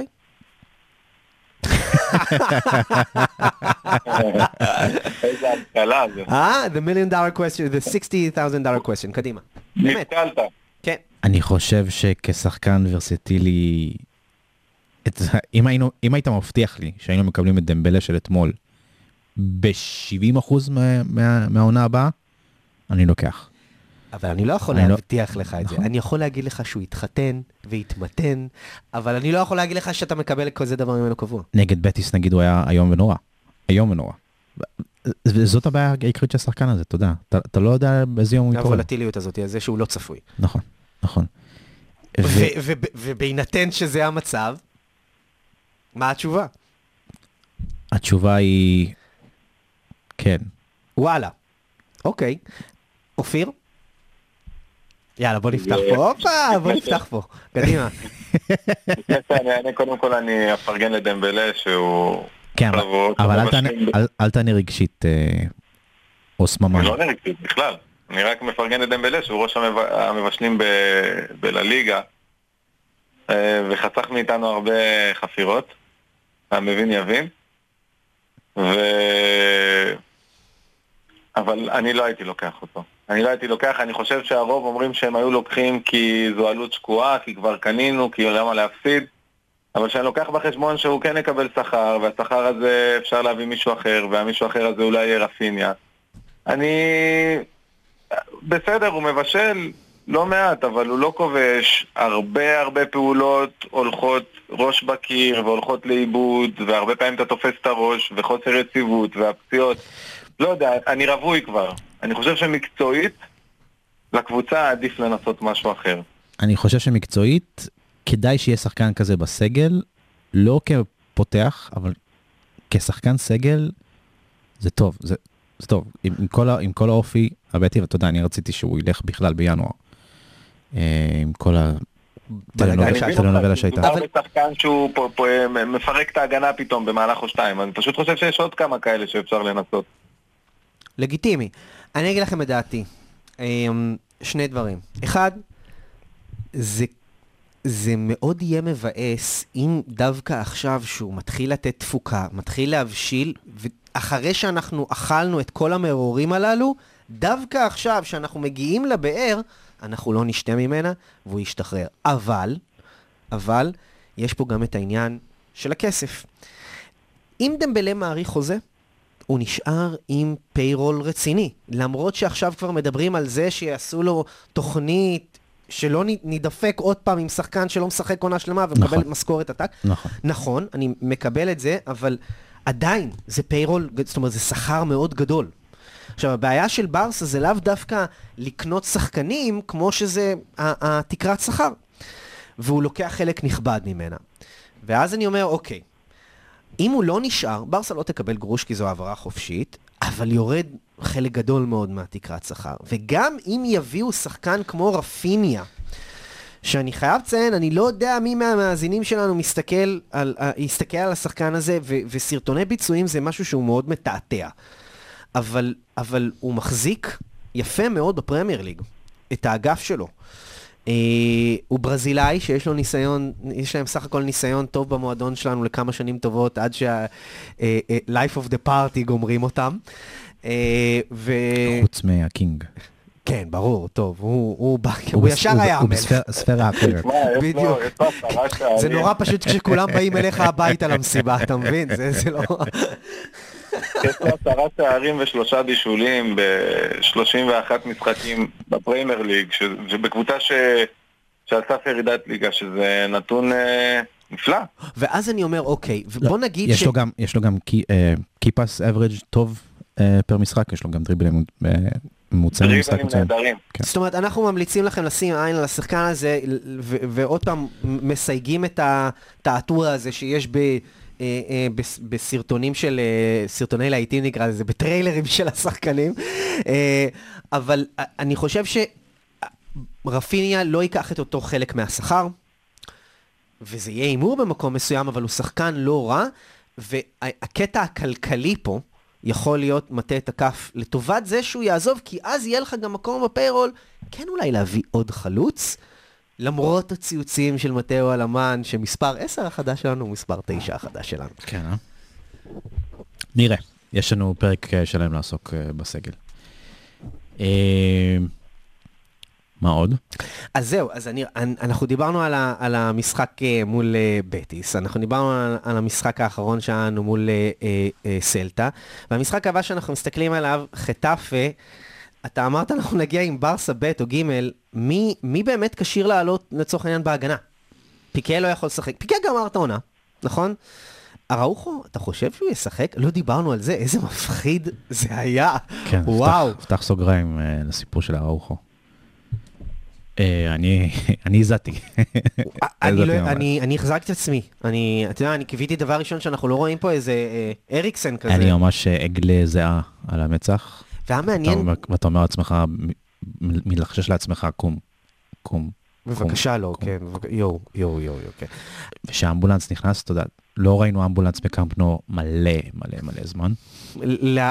איזה התקלה זה. אה, the million dollar question, the 60,000 dollar question, קדימה. באמת, נתקלת. כן. אני חושב שכשחקן ורסטילי, את, אם, היינו, אם היית מבטיח לי שהיינו מקבלים את דמבלה של אתמול ב-70% מה, מה, מהעונה הבאה, אני לוקח. אבל אני לא יכול לא- להבטיח לך את זה. נכון. אני יכול להגיד לך שהוא יתחתן ויתמתן, אבל אני לא יכול להגיד לך שאתה מקבל כזה דבר ממנו קבוע. נגד בטיס נגיד הוא היה איום ונורא. איום ונורא. זאת הבעיה העיקרית של השחקן הזה, אתה יודע. אתה, אתה לא יודע באיזה יום הוא יתעורר. הוולטיליות הזאת, זה שהוא לא צפוי. נכון, נכון. ובהינתן שזה המצב, מה התשובה? התשובה היא כן. וואלה. אוקיי. אופיר? יאללה, בוא נפתח פה. הופה, בוא נפתח פה. קדימה. קודם כל אני אפרגן לדמבלה שהוא... כן, אבל, אל, תענה, רגשית אה, או סממן. אני לא נרגשית בכלל. אני רק מפרגן לדמבלה שהוא ראש המב... המבשלים. בלליגה אה, וחסך מאיתנו הרבה חפירות. המבין יבין. ו... אבל אני לא הייתי לוקח אותו. אני לא הייתי לוקח, אני חושב שהרוב אומרים שהם היו לוקחים כי זו עלות שקועה, כי כבר קנינו, כי למה להפסיד. אבל כשאני לוקח בחשבון שהוא כן יקבל שכר, והשכר הזה אפשר להביא מישהו אחר, והמישהו אחר הזה אולי יהיה רפיניה. אני... בסדר, הוא מבשל לא מעט, אבל הוא לא כובש. הרבה הרבה פעולות הולכות ראש בקיר והולכות לאיבוד, והרבה פעמים אתה תופס את הראש, וחוסר יציבות, והפציעות. לא יודע, אני רווי כבר. אני חושב שמקצועית, לקבוצה עדיף לנסות משהו אחר. אני חושב שמקצועית כדאי שיהיה שחקן כזה בסגל, לא כפותח, אבל כשחקן סגל זה טוב, זה, זה טוב. עם, עם, כל, ה- עם כל האופי הבעייתי, ואתה יודע, אני רציתי שהוא ילך בכלל בינואר. אה, עם כל ה... טלנובלה אני שהייתה. מבין טלנובלה אותך, שהייתה. מדובר אבל- בשחקן שהוא מפרק את ההגנה פתאום במהלך או שתיים. אני פשוט חושב שיש עוד כמה כאלה שאפשר לנסות. לגיטימי. אני אגיד לכם את דעתי. אמ, שני דברים. אחד, זה, זה מאוד יהיה מבאס אם דווקא עכשיו שהוא מתחיל לתת תפוקה, מתחיל להבשיל, ואחרי שאנחנו אכלנו את כל המרורים הללו, דווקא עכשיו שאנחנו מגיעים לבאר, אנחנו לא נשתה ממנה והוא ישתחרר. אבל, אבל, יש פה גם את העניין של הכסף. אם דמבלה מעריך חוזה, הוא נשאר עם פיירול רציני. למרות שעכשיו כבר מדברים על זה שיעשו לו תוכנית שלא נ- נידפק עוד פעם עם שחקן שלא משחק עונה שלמה ומקבל נכון. משכורת עתק. נכון. נכון, אני מקבל את זה, אבל עדיין זה פיירול, זאת אומרת זה שכר מאוד גדול. עכשיו, הבעיה של ברסה זה לאו דווקא לקנות שחקנים כמו שזה התקרת שכר. והוא לוקח חלק נכבד ממנה. ואז אני אומר, אוקיי, אם הוא לא נשאר, ברסה לא תקבל גרוש כי זו העברה חופשית, אבל יורד חלק גדול מאוד מהתקרת שכר. וגם אם יביאו שחקן כמו רפיניה, שאני חייב לציין, אני לא יודע מי מהמאזינים שלנו מסתכל על, uh, יסתכל על השחקן הזה, ו- וסרטוני ביצועים זה משהו שהוא מאוד מתעתע. אבל, אבל הוא מחזיק יפה מאוד בפרמייר ליג, את האגף שלו. Uh, הוא ברזילאי שיש לו ניסיון, יש להם סך הכל ניסיון טוב במועדון שלנו לכמה שנים טובות, עד שה-life uh, uh, of the party גומרים אותם. Uh, ו... חוץ מהקינג. כן, ברור, טוב, הוא, הוא, הוא, הוא ישר היה הוא המלך. בספירה אחרת. בדיוק. זה נורא פשוט כשכולם באים אליך הביתה למסיבה, אתה מבין? זה, זה לא... יש לו עשרה שערים ושלושה בישולים ב-31 משחקים בפריימר ליג, ש- שבקבוצה ש... שעל סף ירידת ליגה, שזה נתון אה, נפלא. ואז אני אומר, אוקיי, לא, ובוא נגיד יש לו גם, יש לו גם קיפס אברג' טוב אה, פר משחק, יש לו גם דריבלים אה, ממוצעים במשחק מצוין. כן. זאת אומרת, אנחנו ממליצים לכם לשים עין על השחקן הזה, ו- ועוד פעם מסייגים את התעתוע הזה שיש ב... אה, אה, בס- בסרטונים של, אה, סרטוני להיטים נקרא לזה, בטריילרים של השחקנים, אה, אבל אה, אני חושב שרפיניה לא ייקח את אותו חלק מהשכר, וזה יהיה הימור במקום מסוים, אבל הוא שחקן לא רע, והקטע הכלכלי פה יכול להיות מטה את הכף לטובת זה שהוא יעזוב, כי אז יהיה לך גם מקום בפיירול, כן אולי להביא עוד חלוץ, למרות הציוצים של מתאו אלמן, שמספר 10 החדש שלנו הוא מספר 9 החדש שלנו. כן, אה? נראה, יש לנו פרק אה, שלם לעסוק אה, בסגל. אה, מה עוד? אז זהו, אז אני, אנחנו דיברנו על, ה, על המשחק מול בטיס, אנחנו דיברנו על, על המשחק האחרון שלנו מול אה, אה, סלטה, והמשחק הבא שאנחנו מסתכלים עליו, חטאפה, אתה אמרת אנחנו נגיע עם ברסה ב' או ג', מי, מי באמת כשיר לעלות לצורך העניין בהגנה? פיקה לא יכול לשחק, פיקה גמר את העונה, נכון? אראוחו, אתה חושב שהוא ישחק? לא דיברנו על זה, איזה מפחיד זה היה. כן, וואו. פתח, סוגריים אה, לסיפור של אראוחו. אה, אני, הזעתי. אני, לא. אני, החזקתי את עצמי. אני, אתה יודע, אני קיוויתי דבר ראשון שאנחנו לא רואים פה איזה אה, אריקסן כזה. אני ממש עגלה זיעה על המצח. והיה מעניין, ואתה אומר לעצמך, מלחשש לעצמך, קום, קום. בבקשה לא. כן, יואו, יואו, יואו, כן. וכשהאמבולנס נכנס, אתה יודע, לא ראינו אמבולנס בקמפנו מלא מלא מלא זמן.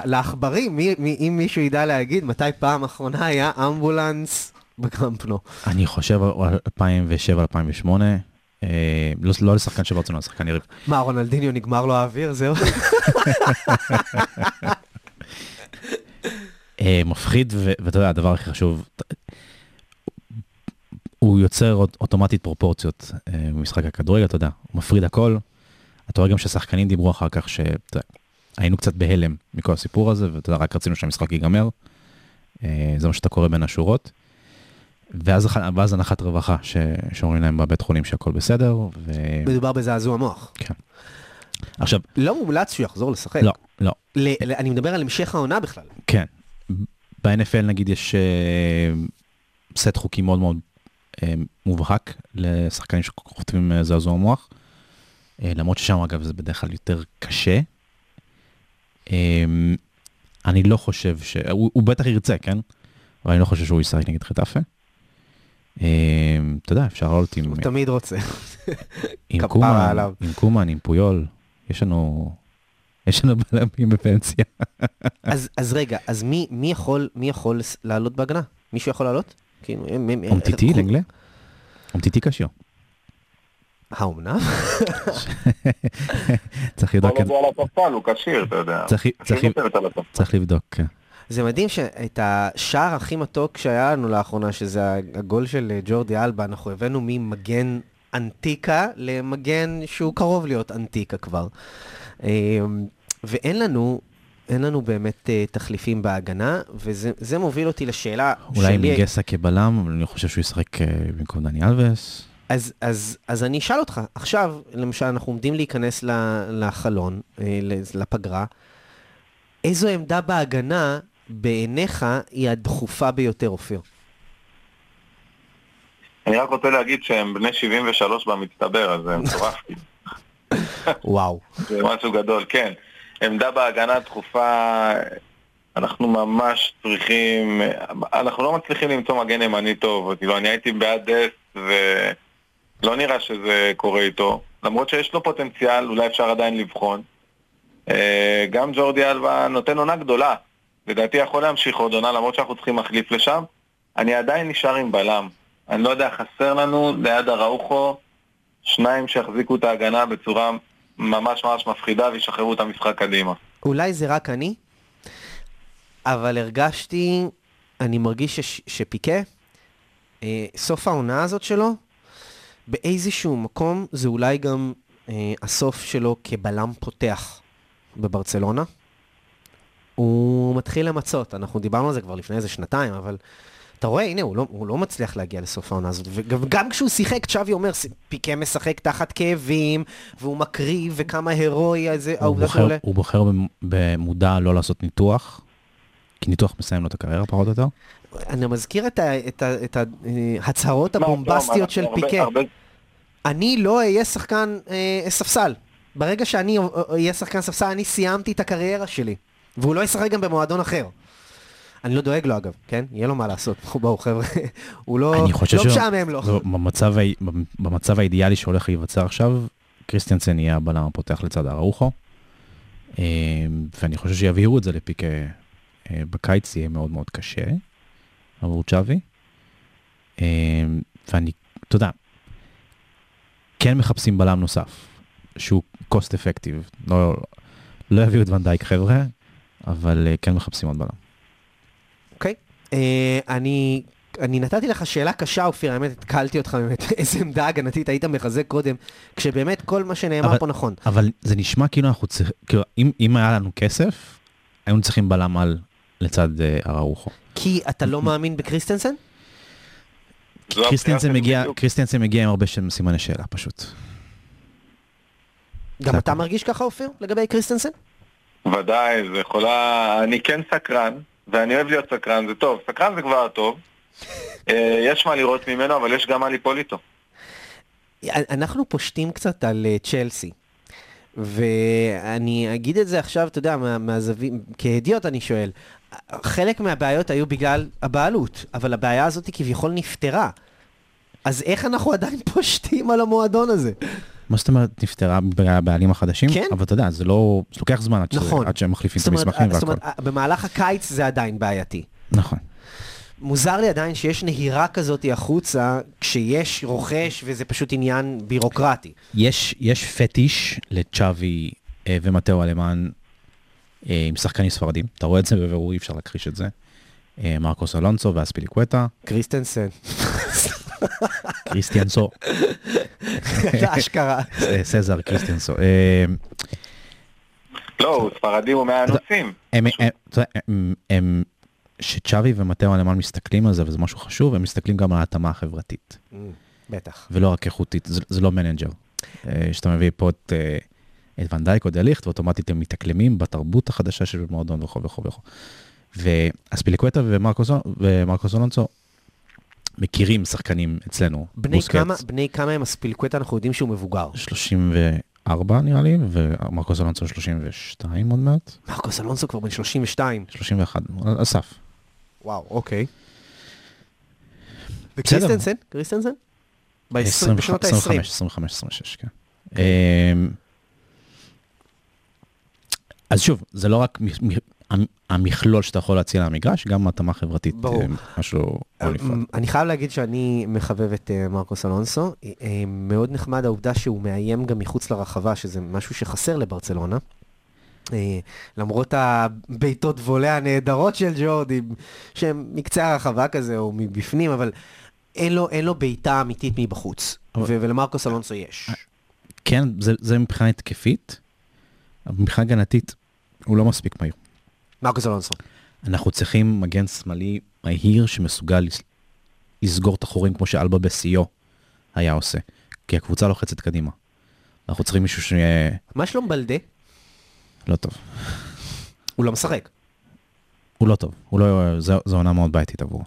לעכברים, אם מישהו ידע להגיד מתי פעם אחרונה היה אמבולנס בקמפנו. אני חושב על 2007-2008, אה, לא לא לשחקן של ברצלונה, לשחקן יריב. מה, רונלדיניו נגמר לו האוויר, זהו? אה, מפחיד, ואתה יודע, הדבר הכי חשוב, הוא יוצר אוט- אוטומטית פרופורציות אה, במשחק הכדורגל, אתה יודע, הוא מפריד הכל. אתה רואה גם ששחקנים דיברו אחר כך שהיינו קצת בהלם מכל הסיפור הזה, ואתה יודע, רק רצינו שהמשחק ייגמר. אה, זה מה שאתה קורא בין השורות. ואז, ואז הנחת רווחה ש- שאומרים להם בבית חולים שהכל בסדר, ו... מדובר בזעזוע מוח. כן. עכשיו, לא מומלץ שהוא יחזור לשחק. לא, לא, ל- ל- אני מדבר על המשך העונה בכלל. כן. ב-NFL נגיד יש אה, סט חוקים מאוד מאוד אה, מובהק לשחקנים שחוטפים אה, זעזוע מוח. למרות ששם אגב זה בדרך כלל יותר קשה. אני לא חושב ש... הוא, הוא בטח ירצה, כן? אבל אני לא חושב שהוא ישחק נגד חטאפה. אתה יודע, אפשר לעלות עם, הוא תמיד רוצה. עם קומן. עם קומן, עם פויול. יש לנו... יש לנו בלמים בפנסיה. אז, אז רגע, אז מי, מי יכול, מי יכול לעלות בהגנה? מישהו יכול לעלות? כאילו, אומטיטי איך- לגלה? אומטיטי קשיר. האומנם? צריך לבדוק. הוא על הספסל, הוא כשיר, אתה יודע. צריך- לבדוק, כן. זה מדהים שאת השער הכי מתוק שהיה לנו לאחרונה, שזה הגול של אה, ג'ורדי אלבה, אנחנו הבאנו ממגן אנטיקה למגן שהוא קרוב להיות אנטיקה כבר. אה, ואין לנו, אין לנו באמת אה, תחליפים בהגנה, וזה זה מוביל אותי לשאלה אולי שלי. מיגסה כבלם, אבל אני חושב שהוא ישחק אה, במקום דני אלווס. אז, אז, אז אני אשאל אותך, עכשיו, למשל, אנחנו עומדים להיכנס ל- לחלון, אה, לפגרה, איזו עמדה בהגנה בעיניך היא הדחופה ביותר, אופיר? אני רק רוצה להגיד שהם בני 73 במצטבר, אז זה מטורף. וואו. זה משהו גדול, כן. עמדה בהגנה דחופה, אנחנו ממש צריכים, אנחנו לא מצליחים למצוא מגן ימני טוב, כאילו אני הייתי בעד דסט ולא נראה שזה קורה איתו, למרות שיש לו פוטנציאל, אולי אפשר עדיין לבחון. אה, גם ג'ורדי אלבה נותן עונה גדולה, לדעתי יכול להמשיך עוד עונה למרות שאנחנו צריכים מחליף לשם, אני עדיין נשאר עם בלם. אני לא יודע, חסר לנו ליד אראוחו שניים שיחזיקו את ההגנה בצורה ממש ממש מפחידה וישחררו את המשחק קדימה. אולי זה רק אני, אבל הרגשתי, אני מרגיש שש, שפיקה, אה, סוף העונה הזאת שלו, באיזשהו מקום זה אולי גם אה, הסוף שלו כבלם פותח בברצלונה. הוא מתחיל למצות, אנחנו דיברנו על זה כבר לפני איזה שנתיים, אבל אתה רואה, הנה, הוא לא, הוא לא מצליח להגיע לסוף העונה הזאת. וגם כשהוא שיחק, צ'אבי אומר, פיקה משחק תחת כאבים, והוא מקריב, וכמה הירואי איזה העובדה שלו עולה. הוא בוחר במודע לא לעשות ניתוח, כי ניתוח מסיים לו את הקריירה פחות או יותר. אני מזכיר את, ה, את, ה, את ההצהרות הבומבסטיות של פיקה. אני לא אהיה שחקן אה, ספסל. ברגע שאני אהיה שחקן ספסל, אני סיימתי את הקריירה שלי. והוא לא ישחק גם במועדון אחר. אני לא דואג לו אגב, כן? יהיה לו מה לעשות. בואו חבר'ה, הוא לא, לא משעמם לו. לא, במצב, האידיאלי שהולך להיווצר עכשיו, קריסטיאנסן יהיה הבלם הפותח לצד אראוחו. אה, ואני חושב שיבהירו את זה לפיקה אה, בקיץ, יהיה מאוד מאוד קשה עבור צ'אבי. אה, ואני, אתה יודע, כן מחפשים בלם נוסף, שהוא cost effective. לא, לא יביאו את ונדייק חבר'ה, אבל כן מחפשים עוד בלם. אה, אני, אני נתתי לך שאלה קשה, אופיר, האמת, התקלתי אותך באמת, איזה עמדה הגנתית היית מחזק קודם, כשבאמת כל מה שנאמר אבל, פה נכון. אבל זה נשמע כאילו אנחנו צריכים, כאילו, אם, אם היה לנו כסף, היינו צריכים בלם על לצד אה, אראוחו. כי אתה לא מאמין בקריסטנסן? קריסטנסן מגיע, קריסטנסן מגיע עם הרבה סימני שאלה פשוט. גם אתה מרגיש ככה, אופיר, לגבי קריסטנסן? ודאי, זה יכולה... אני כן סקרן, ואני אוהב להיות סקרן, זה טוב. סקרן זה כבר טוב. אה, יש מה לראות ממנו, אבל יש גם מה ליפול איתו. אנחנו פושטים קצת על אה, צ'לסי. ואני אגיד את זה עכשיו, אתה יודע, מהזווית, כהדיוט אני שואל, חלק מהבעיות היו בגלל הבעלות, אבל הבעיה הזאת כביכול נפתרה. אז איך אנחנו עדיין פושטים על המועדון הזה? מה זאת אומרת נפטרה הבעלים החדשים? כן. אבל אתה יודע, זה לא, זה לוקח זמן עד, נכון. שזה, עד שהם מחליפים את המסמכים והכל. זאת אומרת, במהלך הקיץ זה עדיין בעייתי. נכון. מוזר לי עדיין שיש נהירה כזאת החוצה, כשיש רוכש וזה פשוט עניין בירוקרטי. יש, יש פטיש לצ'אבי אה, ומטאו אלמן אה, עם שחקנים ספרדים, אתה רואה את זה בבירור, אי אפשר להכחיש את זה. אה, מרקוס אלונסו ואספיליקווטה. קריסטנסן. קריסטיאנסו. אשכרה. סזר קריסטיאנסו. אה, לא, הוא ספרדי הוא מהנוסעים. הם, שצ'אבי ומטאו הנאמן מסתכלים על זה, וזה משהו חשוב, הם מסתכלים גם על ההתאמה החברתית. Mm, בטח. ולא רק איכותית, זה לא מנג'ר. אה, שאתה מביא פה את... את ונדייק או דליכט, ואוטומטית הם מתאקלמים בתרבות החדשה של מועדון וכו' וכו' וכו'. ואספיליקווטה ומרקוס אלונסו מכירים שחקנים אצלנו. בני כמה, בני כמה הם אספיליקווטה, אנחנו יודעים שהוא מבוגר. 34 נראה לי, ומרקוס אלונסו 32 עוד מעט. מרקוס אלונסו כבר בן 32. 31, אסף. וואו, אוקיי. וקריסטנסן? קריסטנסן? בשנות ה-20. 25, 25, 26, כן. אמ, אז שוב, זה לא רק המכלול שאתה יכול להציע למגרש, גם התאמה חברתית, ברור. אה, משהו נפרד. אני חייב להגיד שאני מחבב את אה, מרקוס אלונסו. אה, מאוד נחמד העובדה שהוא מאיים גם מחוץ לרחבה, שזה משהו שחסר לברצלונה. למרות הבעיטות וולה הנהדרות של ג'ורדי, שהם מקצה הרחבה כזה או מבפנים, אבל אין לו, אין לו בעיטה אמיתית מבחוץ, אבל... ולמרקוס אלונסו יש. כן, זה, זה מבחינה התקפית, מבחינה הגנתית הוא לא מספיק מהיר. מרקוס אלונסו. אנחנו צריכים מגן שמאלי מהיר שמסוגל לסגור את החורים כמו שאלבה בשיאו היה עושה. כי הקבוצה לוחצת קדימה. אנחנו צריכים מישהו שיהיה... מה שלום בלדה? לא טוב. הוא לא משחק. הוא לא טוב. הוא לא... זו, זו עונה מאוד בעייתית עבורו.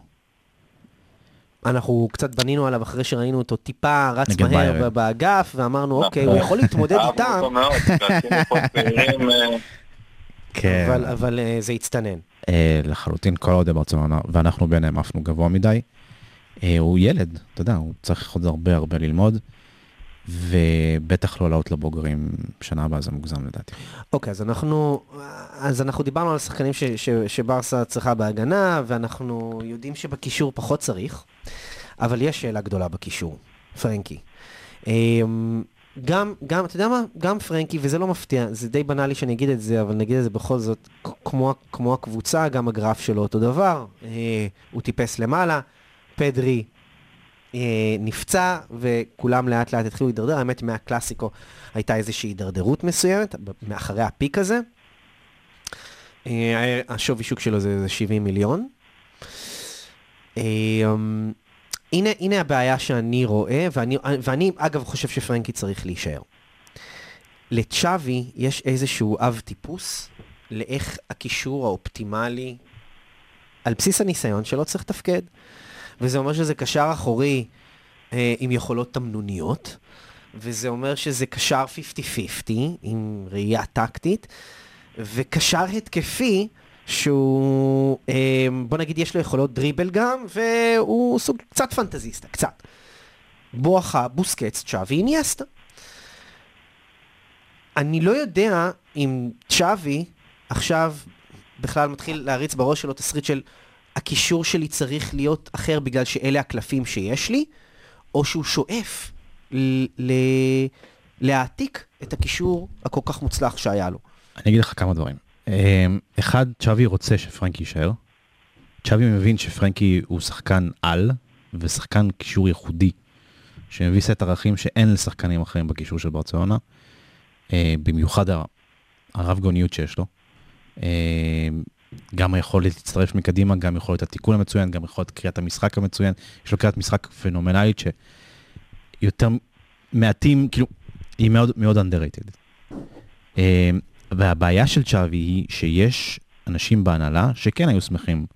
אנחנו קצת בנינו עליו אחרי שראינו אותו טיפה רץ מהר באגף, ואמרנו, אוקיי, הוא יכול להתמודד איתם. כן. אבל, אבל אה, זה הצטנן. אה, לחלוטין כל אוהדי ברצלונה, ואנחנו ביניהם עפנו גבוה מדי. אה, הוא ילד, אתה יודע, הוא צריך עוד הרבה הרבה ללמוד, ובטח לא לעלות לבוגרים שנה הבאה זה מוגזם לדעתי. אוקיי, אז אנחנו, אז אנחנו דיברנו על השחקנים ש, ש, שברסה צריכה בהגנה, ואנחנו יודעים שבקישור פחות צריך, אבל יש שאלה גדולה בקישור, פרנקי. אמ, גם, גם, אתה יודע מה? גם פרנקי, וזה לא מפתיע, זה די בנאלי שאני אגיד את זה, אבל נגיד את זה בכל זאת, כמו, כמו הקבוצה, גם הגרף שלו אותו דבר. אה, הוא טיפס למעלה, פדרי אה, נפצע, וכולם לאט לאט התחילו להידרדר. האמת, מהקלאסיקו הייתה איזושהי הידרדרות מסוימת, מאחרי הפיק הזה. אה, השווי שוק שלו זה, זה 70 מיליון. אה, הנה, הנה הבעיה שאני רואה, ואני, ואני אגב חושב שפרנקי צריך להישאר. לצ'אבי יש איזשהו אב טיפוס לאיך הקישור האופטימלי, על בסיס הניסיון שלו צריך לתפקד. וזה אומר שזה קשר אחורי אה, עם יכולות תמנוניות, וזה אומר שזה קשר 50-50 עם ראייה טקטית, וקשר התקפי שהוא, אה, בוא נגיד, יש לו יכולות דריבל גם, והוא סוג קצת פנטזיסטה, קצת. בואכה בוסקץ, צ'אבי, איניאסטה. אני לא יודע אם צ'אבי עכשיו בכלל מתחיל להריץ בראש שלו תסריט של הקישור שלי צריך להיות אחר בגלל שאלה הקלפים שיש לי, או שהוא שואף ל- להעתיק את הקישור הכל כך מוצלח שהיה לו. אני אגיד לך כמה דברים. אמ, אחד, צ'אבי רוצה שפרנקי יישאר. צ'אבי מבין שפרנקי הוא שחקן על, ושחקן קישור ייחודי, שמביא סט ערכים שאין לשחקנים אחרים בקישור של ברצלונה, אה, במיוחד הרב גוניות שיש לו. אה, גם היכולת להצטרף מקדימה, גם יכולת התיקון המצוין, גם יכולת קריאת המשחק המצוין. יש לו קריאת משחק פנומנלית שיותר מעטים, כאילו, היא מאוד מאוד underrated. והבעיה של צ'אבי היא שיש אנשים בהנהלה שכן היו שמחים.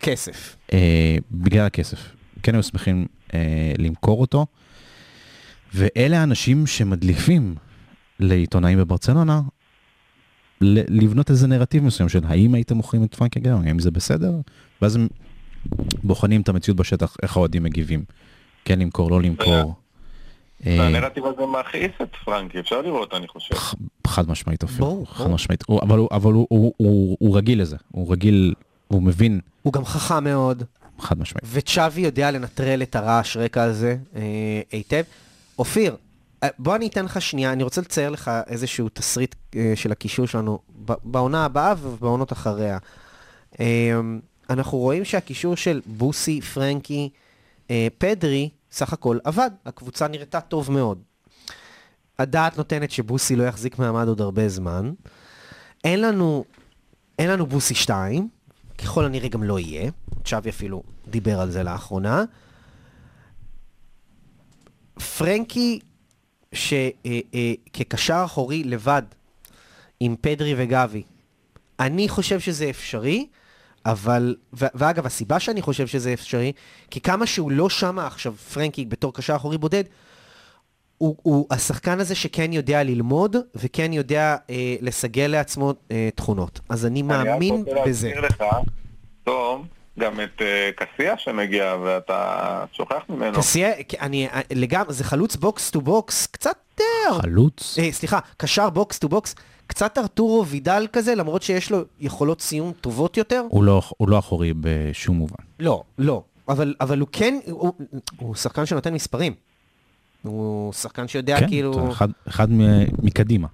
כסף. אה, בגלל הכסף. כן היו שמחים אה, למכור אותו. ואלה האנשים שמדליפים לעיתונאים בברצלונה לבנות איזה נרטיב מסוים של האם הייתם מוכרים את פרנקי גרון, האם זה בסדר? ואז הם בוחנים את המציאות בשטח, איך האוהדים מגיבים. כן למכור, לא למכור. אה, הנרטיב הזה מכעיס את פרנקי, אפשר לראות, אני חושב. חד משמעית אופיר, חד משמעית. אבל, הוא, רגיל לזה, הוא רגיל, הוא מבין. הוא גם חכם מאוד. חד משמעית. וצ'אבי יודע לנטרל את הרעש רקע הזה אה, היטב. אופיר, אה, בוא אני אתן לך שנייה, אני רוצה לצייר לך איזשהו תסריט אה, של הקישור שלנו בעונה הבאה ובעונות אחריה. אה, אנחנו רואים שהקישור של בוסי, פרנקי, אה, פדרי, סך הכל עבד, הקבוצה נראתה טוב מאוד. הדעת נותנת שבוסי לא יחזיק מעמד עוד הרבה זמן. אין לנו, אין לנו בוסי 2, ככל הנראה גם לא יהיה, צ'אבי אפילו דיבר על זה לאחרונה. פרנקי, שכקשר אה, אה, אחורי לבד, עם פדרי וגבי, אני חושב שזה אפשרי, אבל, ו- ואגב, הסיבה שאני חושב שזה אפשרי, כי כמה שהוא לא שמה עכשיו, פרנקי, בתור קשר אחורי בודד, הוא, הוא השחקן הזה שכן יודע ללמוד, וכן יודע אה, לסגל לעצמו אה, תכונות. אז אני מאמין בזה. אני רק רוצה להזכיר לך, תום, גם את אה, קסיה שמגיע, ואתה שוכח ממנו. קסיה, אני לגמרי, זה חלוץ box to box, קצת... חלוץ? אה, סליחה, קשר box to box. קצת ארתורו וידל כזה, למרות שיש לו יכולות סיום טובות יותר. הוא לא, הוא לא אחורי בשום מובן. לא, לא. אבל, אבל הוא כן, הוא, הוא שחקן שנותן מספרים. הוא שחקן שיודע כן, כאילו... כן, אחד, אחד מקדימה.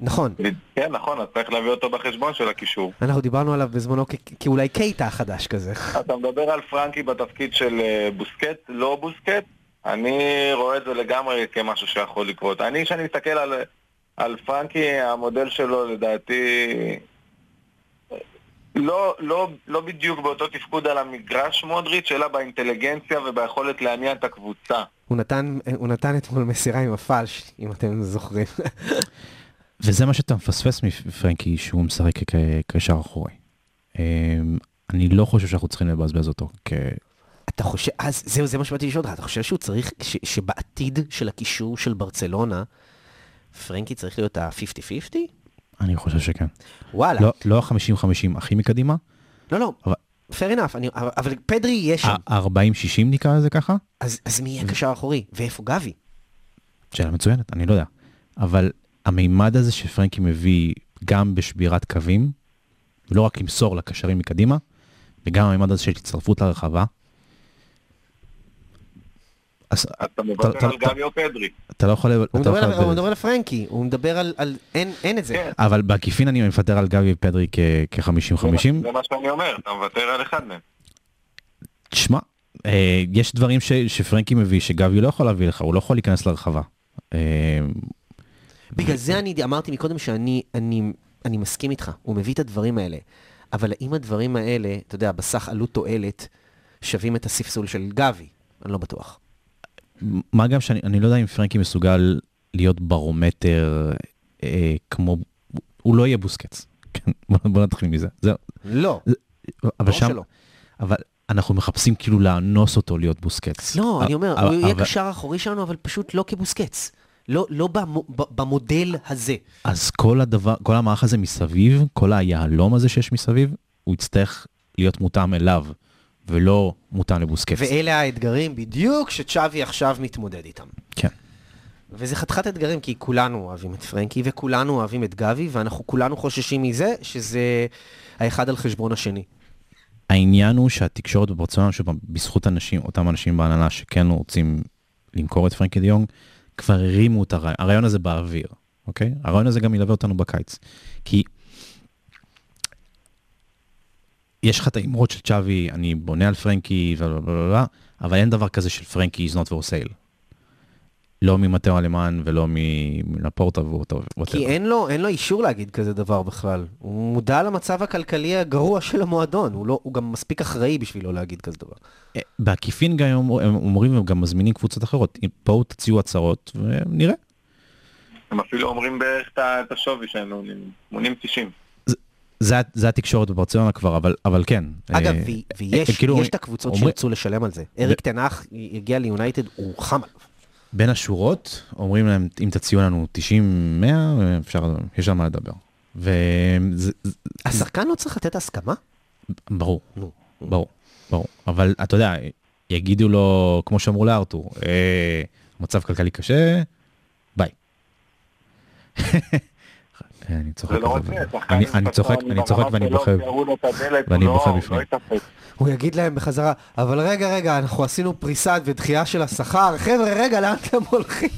נכון. כן, נכון, אז צריך להביא אותו בחשבון של הקישור. אנחנו דיברנו עליו בזמנו כאולי קייטה החדש כזה. אתה מדבר על פרנקי בתפקיד של אה, בוסקט, לא בוסקט? אני רואה את זה לגמרי כמשהו שיכול לקרות. אני, כשאני מסתכל על על פרנקי, המודל שלו לדעתי לא, לא, לא בדיוק באותו תפקוד על המגרש מודריץ', אלא באינטליגנציה וביכולת להניע את הקבוצה. הוא נתן, הוא נתן אתמול מסירה עם הפלש, אם אתם זוכרים. וזה מה שאתה מפספס מפרנקי, שהוא משחק כקשר אחורי. אמ, אני לא חושב שאנחנו צריכים לבזבז אותו כ... אתה חושב, אז זהו, זה מה שבאתי לשאול אותך, אתה חושב שהוא צריך, ש, שבעתיד של הקישור של ברצלונה, פרנקי צריך להיות ה-50-50? אני חושב שכן. וואלה. לא- לא ה-50-50 הכי מקדימה, לא, לא, אבל- fair enough, אני- אבל- פדרי יהיה שם, ה-40-60 נקרא לזה ככה, אז אז מי יהיה קשר אחורי? ואיפה גבי? שאלה מצוינת, אני לא יודע. אבל המימד הזה שפרנקי מביא גם בשבירת קווים, לא רק למסור לקשרים מקדימה, וגם המימד הזה של הצטרפות לרחבה. אז אתה מוותר על גבי או פדרי. אתה לא יכול... הוא מדבר על- פרנקי, הוא מדבר על... אין- את זה. כן. אבל בעקיפין אני מוותר על גבי ופדרי כ-50-50. זה מה שאני אומר, אתה מוותר על אחד מהם. תשמע, אה, יש דברים ש- שפרנקי מביא שגבי לא יכול להביא לך, הוא לא יכול להיכנס לרחבה. אה, בגלל זה אני אמרתי מקודם שאני אני, אני מסכים איתך, הוא מביא את הדברים האלה. אבל האם הדברים האלה, אתה יודע, בסך עלות תועלת, שווים את הספסול של גבי? אני לא בטוח. מה גם שאני אני לא יודע אם פרנקי מסוגל להיות ברומטר אה, כמו, הוא לא יהיה בוסקץ. כן, בוא, נתחיל מזה. זהו. לא, אבל ברור שם, שלא. אבל אנחנו מחפשים כאילו לאנוס אותו להיות בוסקץ. לא, אני אומר, אבל- הוא יהיה אבל- קשר אחורי שלנו, אבל פשוט לא כבוסקץ. לא, לא במו, במודל הזה. אז כל הדבר, כל המערך הזה מסביב, כל היהלום הזה שיש מסביב, הוא יצטרך להיות מותאם אליו, ולא מותאם לבוסקץ. ואלה האתגרים בדיוק שצ'אבי עכשיו מתמודד איתם. כן. וזה חתיכת אתגרים, כי כולנו אוהבים את פרנקי, וכולנו אוהבים את גבי, ואנחנו כולנו חוששים מזה, שזה האחד על חשבון השני. העניין הוא שהתקשורת בברצלונה, שוב, בזכות אנשים, אותם אנשים בהנהלה שכן רוצים למכור את פרנקי דיונג, כבר הרימו את הרעיון, הרעיון הזה באוויר, אוקיי? הרעיון הזה גם ילווה אותנו בקיץ. כי יש לך את האמרות של צ'אבי, אני בונה על פרנקי, ובלה, אבל אין דבר כזה של פרנקי is not for sale. לא ממטאו אלמן ולא מלפורטה ואותו. כי אין לו, אין לו אישור להגיד כזה דבר בכלל. הוא מודע למצב הכלכלי הגרוע של המועדון, הוא, לא, הוא גם מספיק אחראי בשביל לא להגיד כזה דבר. אה, בעקיפין גם הם הם אומרים והם גם מזמינים קבוצות אחרות, בואו תציעו הצהרות ונראה. הם אפילו אומרים בערך את השווי שהם עונים, 80-90. זה, זה התקשורת בברצלונה כבר, אבל, אבל כן. אגב, אה, ו- ויש הם כאילו את הקבוצות אומרים- שירצו לשלם על זה. אריק תנח יגיע ליונייטד, הוא חם עליו. בין השורות אומרים להם, אם תציעו לנו 90-100, אפשר, יש על מה לדבר. וזה, זה- השחקן לא צריך לתת הסכמה? ברור, נו. ברור, ברור. אבל אתה יודע, יגידו לו, כמו שאמרו לארתור, אה, מצב כלכלי קשה, ביי. אני צוחק. זה לא שחקן אני- צוחק, אני צוחק ואני בוכה. ואני לא- בוכה הוא בפנים. לא יתאפק. הוא יגיד להם בחזרה, אבל רגע, רגע, אנחנו עשינו פריסה ודחייה של השכר, חבר'ה, רגע, לאן אתם הולכים?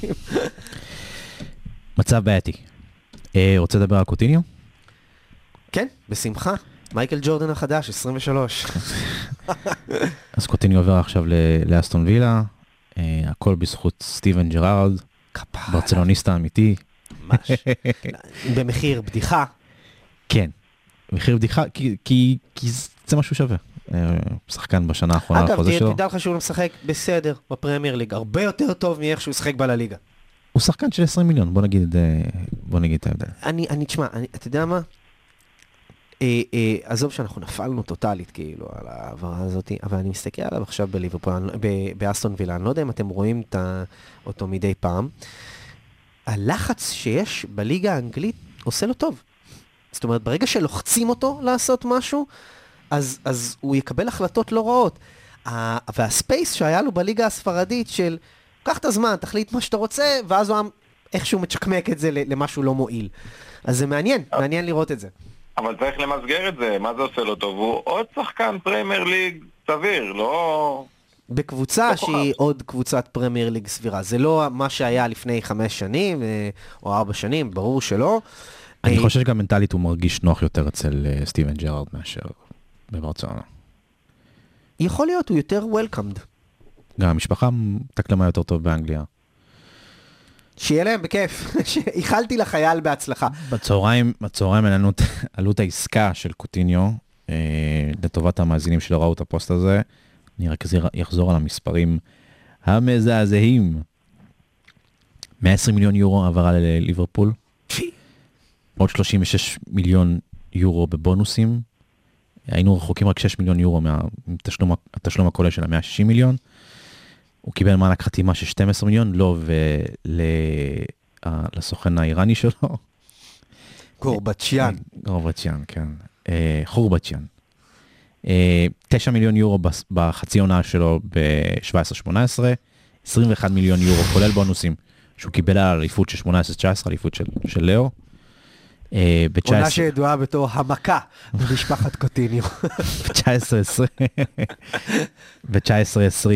מצב בעייתי. אה, רוצה לדבר על קוטיניו? כן, בשמחה. מייקל ג'ורדן החדש, 23. אז קוטיניו עובר עכשיו לאסטון וילה, אה, הכל בזכות סטיבן ג'רארד, כפרה. ברצלוניסטה אמיתי. ממש. במחיר בדיחה. כן, מחיר בדיחה, כי, כי, כי זה מה שהוא שווה. אה, שחקן בשנה האחרונה אגב, לחוזה ת- שלו, תדע לך שהוא משחק בסדר בפרמייר ליג, הרבה יותר טוב מאיך שהוא שיחק בלליגה. הוא שחקן של 20 מיליון, בוא נגיד, אה, בוא נגיד את ההבדל. אני, אני, תשמע, אני, אתה יודע מה? אה, אה, עזוב שאנחנו נפלנו טוטאלית כאילו על ההעברה הזאת, אבל אני מסתכל עליו עכשיו בליברפול, באסטון וילה, אני לא יודע אם אתם רואים את ה- אותו מדי פעם. הלחץ שיש בליגה האנגלית עושה לו טוב. זאת אומרת, ברגע שלוחצים אותו לעשות משהו, אז, אז הוא יקבל החלטות לא רעות. והספייס שהיה לו בליגה הספרדית של, קח את הזמן, תחליט מה שאתה רוצה, ואז הוא איכשהו מצ'קמק את זה למשהו לא מועיל. אז זה מעניין, מעניין לראות את זה. אבל צריך למסגר את זה, מה זה עושה לו טוב? הוא עוד שחקן פריימר ליג סביר, לא... בקבוצה לא כוכב. שהיא עוד קבוצת פרמייר ליג סבירה. זה לא מה שהיה לפני חמש שנים אה, או ארבע שנים, ברור שלא. אני אה, חושב שגם מנטלית הוא מרגיש נוח יותר אצל אה, סטיבן ג'רארד מאשר בברצלונה. יכול להיות, הוא יותר welcomed. גם המשפחה התאקלמה יותר טוב באנגליה. שיהיה להם בכיף. איחלתי לחייל בהצלחה. בצהריים, בצהריים העלינו את עלות העסקה של קוטיניו, אה, לטובת המאזינים שלא ראו את הפוסט הזה. אני רק אחזור על המספרים המזעזעים. 120 מיליון יורו העברה לליברפול, עוד 36 מיליון יורו בבונוסים. היינו רחוקים רק 6 מיליון יורו מהתשלום התשלום הכולל של ה-160 מיליון. הוא קיבל מענק חתימה של 12 מיליון, לו ולסוכן האיראני שלו. גורבצ'יאן. גורבצ'יאן, כן. אה, חורבצ'יאן. אה, 9 מיליון יורו בחצי עונה שלו ב-17-18, 21 מיליון יורו, כולל בונוסים, שהוא קיבל על אליפות של 18-19, אליפות של, של לאו. אה, עונה ב-19 שידועה בתור המכה במשפחת קוטיניו. ב-19-20, ב-19-20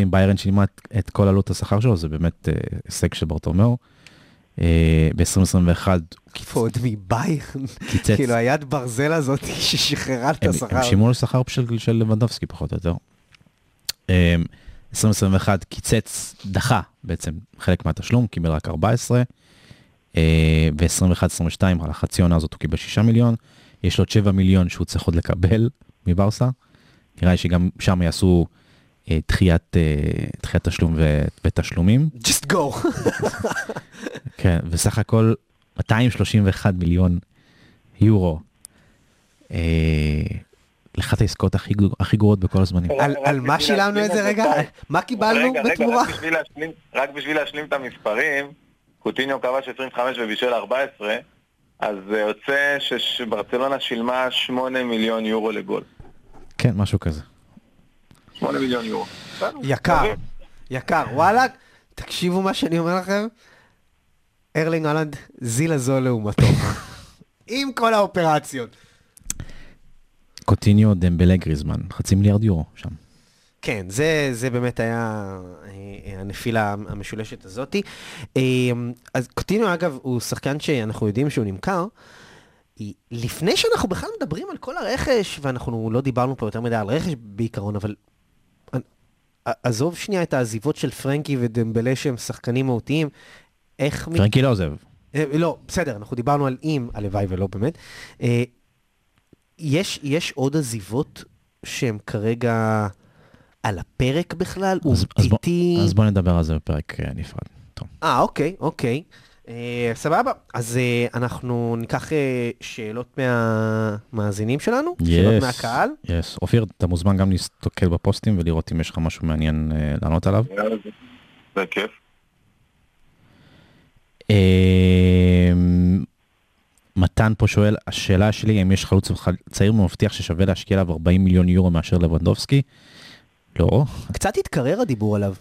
ביירן שילמה את- כל עלות השכר שלו, זה באמת אה, הישג של ברטומאו. אה, ב-2021 ועוד מביירן. כאילו היד ברזל הזאת ששחררה את השכר. הם שילמו לשכר של, לבנדובסקי פחות או יותר. אה, 2021 קיצץ, דחה בעצם חלק מהתשלום, קיבל רק 14. אה, ב-21-22 על החצי עונה הזאת הוא קיבל 6 מיליון. יש לו עוד 7 מיליון שהוא צריך עוד לקבל מברסה. נראה לי שגם שם יעשו אה, דחיית, אה, דחיית תשלום ו, ותשלומים. just go. כן, וסך הכל 231 מיליון יורו. אה, לאחת העסקאות הכי, הכי גרועות בכל הזמנים. על- על מה שילמנו את זה רגע? מה קיבלנו רגע, רגע, בתמורה? רק בשביל להשלים- רק בשביל להשלים את המספרים, קוטיניו כבש 25 ובישל 14, אז זה יוצא שברצלונה שילמה 8 מיליון יורו לגול. כן, משהו כזה. 8 מיליון יורו. יקר, מבין. יקר. וואלה, תקשיבו מה שאני אומר לכם. ארלינג הולנד, זילה זול לעומתו. עם כל האופרציות. קוטיניו, דמבלה, גריזמן, חצי מיליארד יורו שם. כן, זה, זה באמת היה אה, הנפילה המשולשת הזאתי. אה, אז קוטיניו, אגב, הוא שחקן שאנחנו יודעים שהוא נמכר. לפני שאנחנו בכלל מדברים על כל הרכש, ואנחנו לא דיברנו פה יותר מדי על רכש בעיקרון, אבל עזוב שנייה את העזיבות של פרנקי ודמבלה שהם שחקנים מהותיים, איך... מ- פרנקי לא עוזב. אה, לא, בסדר, אנחנו דיברנו על אם, הלוואי ולא באמת. אה, יש, יש עוד עזיבות שהן כרגע על הפרק בכלל? אז, אז, בוא? אז בוא נדבר על זה בפרק אה, נפרד. אה, אוקיי, אוקיי. אה, סבבה, אז אה, אנחנו ניקח אה, שאלות מהמאזינים שלנו? שאלות מהקהל? יס. אופיר, אתה מוזמן גם להסתכל בפוסטים ולראות אם יש לך משהו מעניין לענות עליו. זה כיף. אה, מתן פה שואל, השאלה שלי, אם יש חלוץ צעיר ומבטיח ששווה להשקיע עליו 40 מיליון יורו מאשר לבנדובסקי? לא. קצת התקרר הדיבור עליו.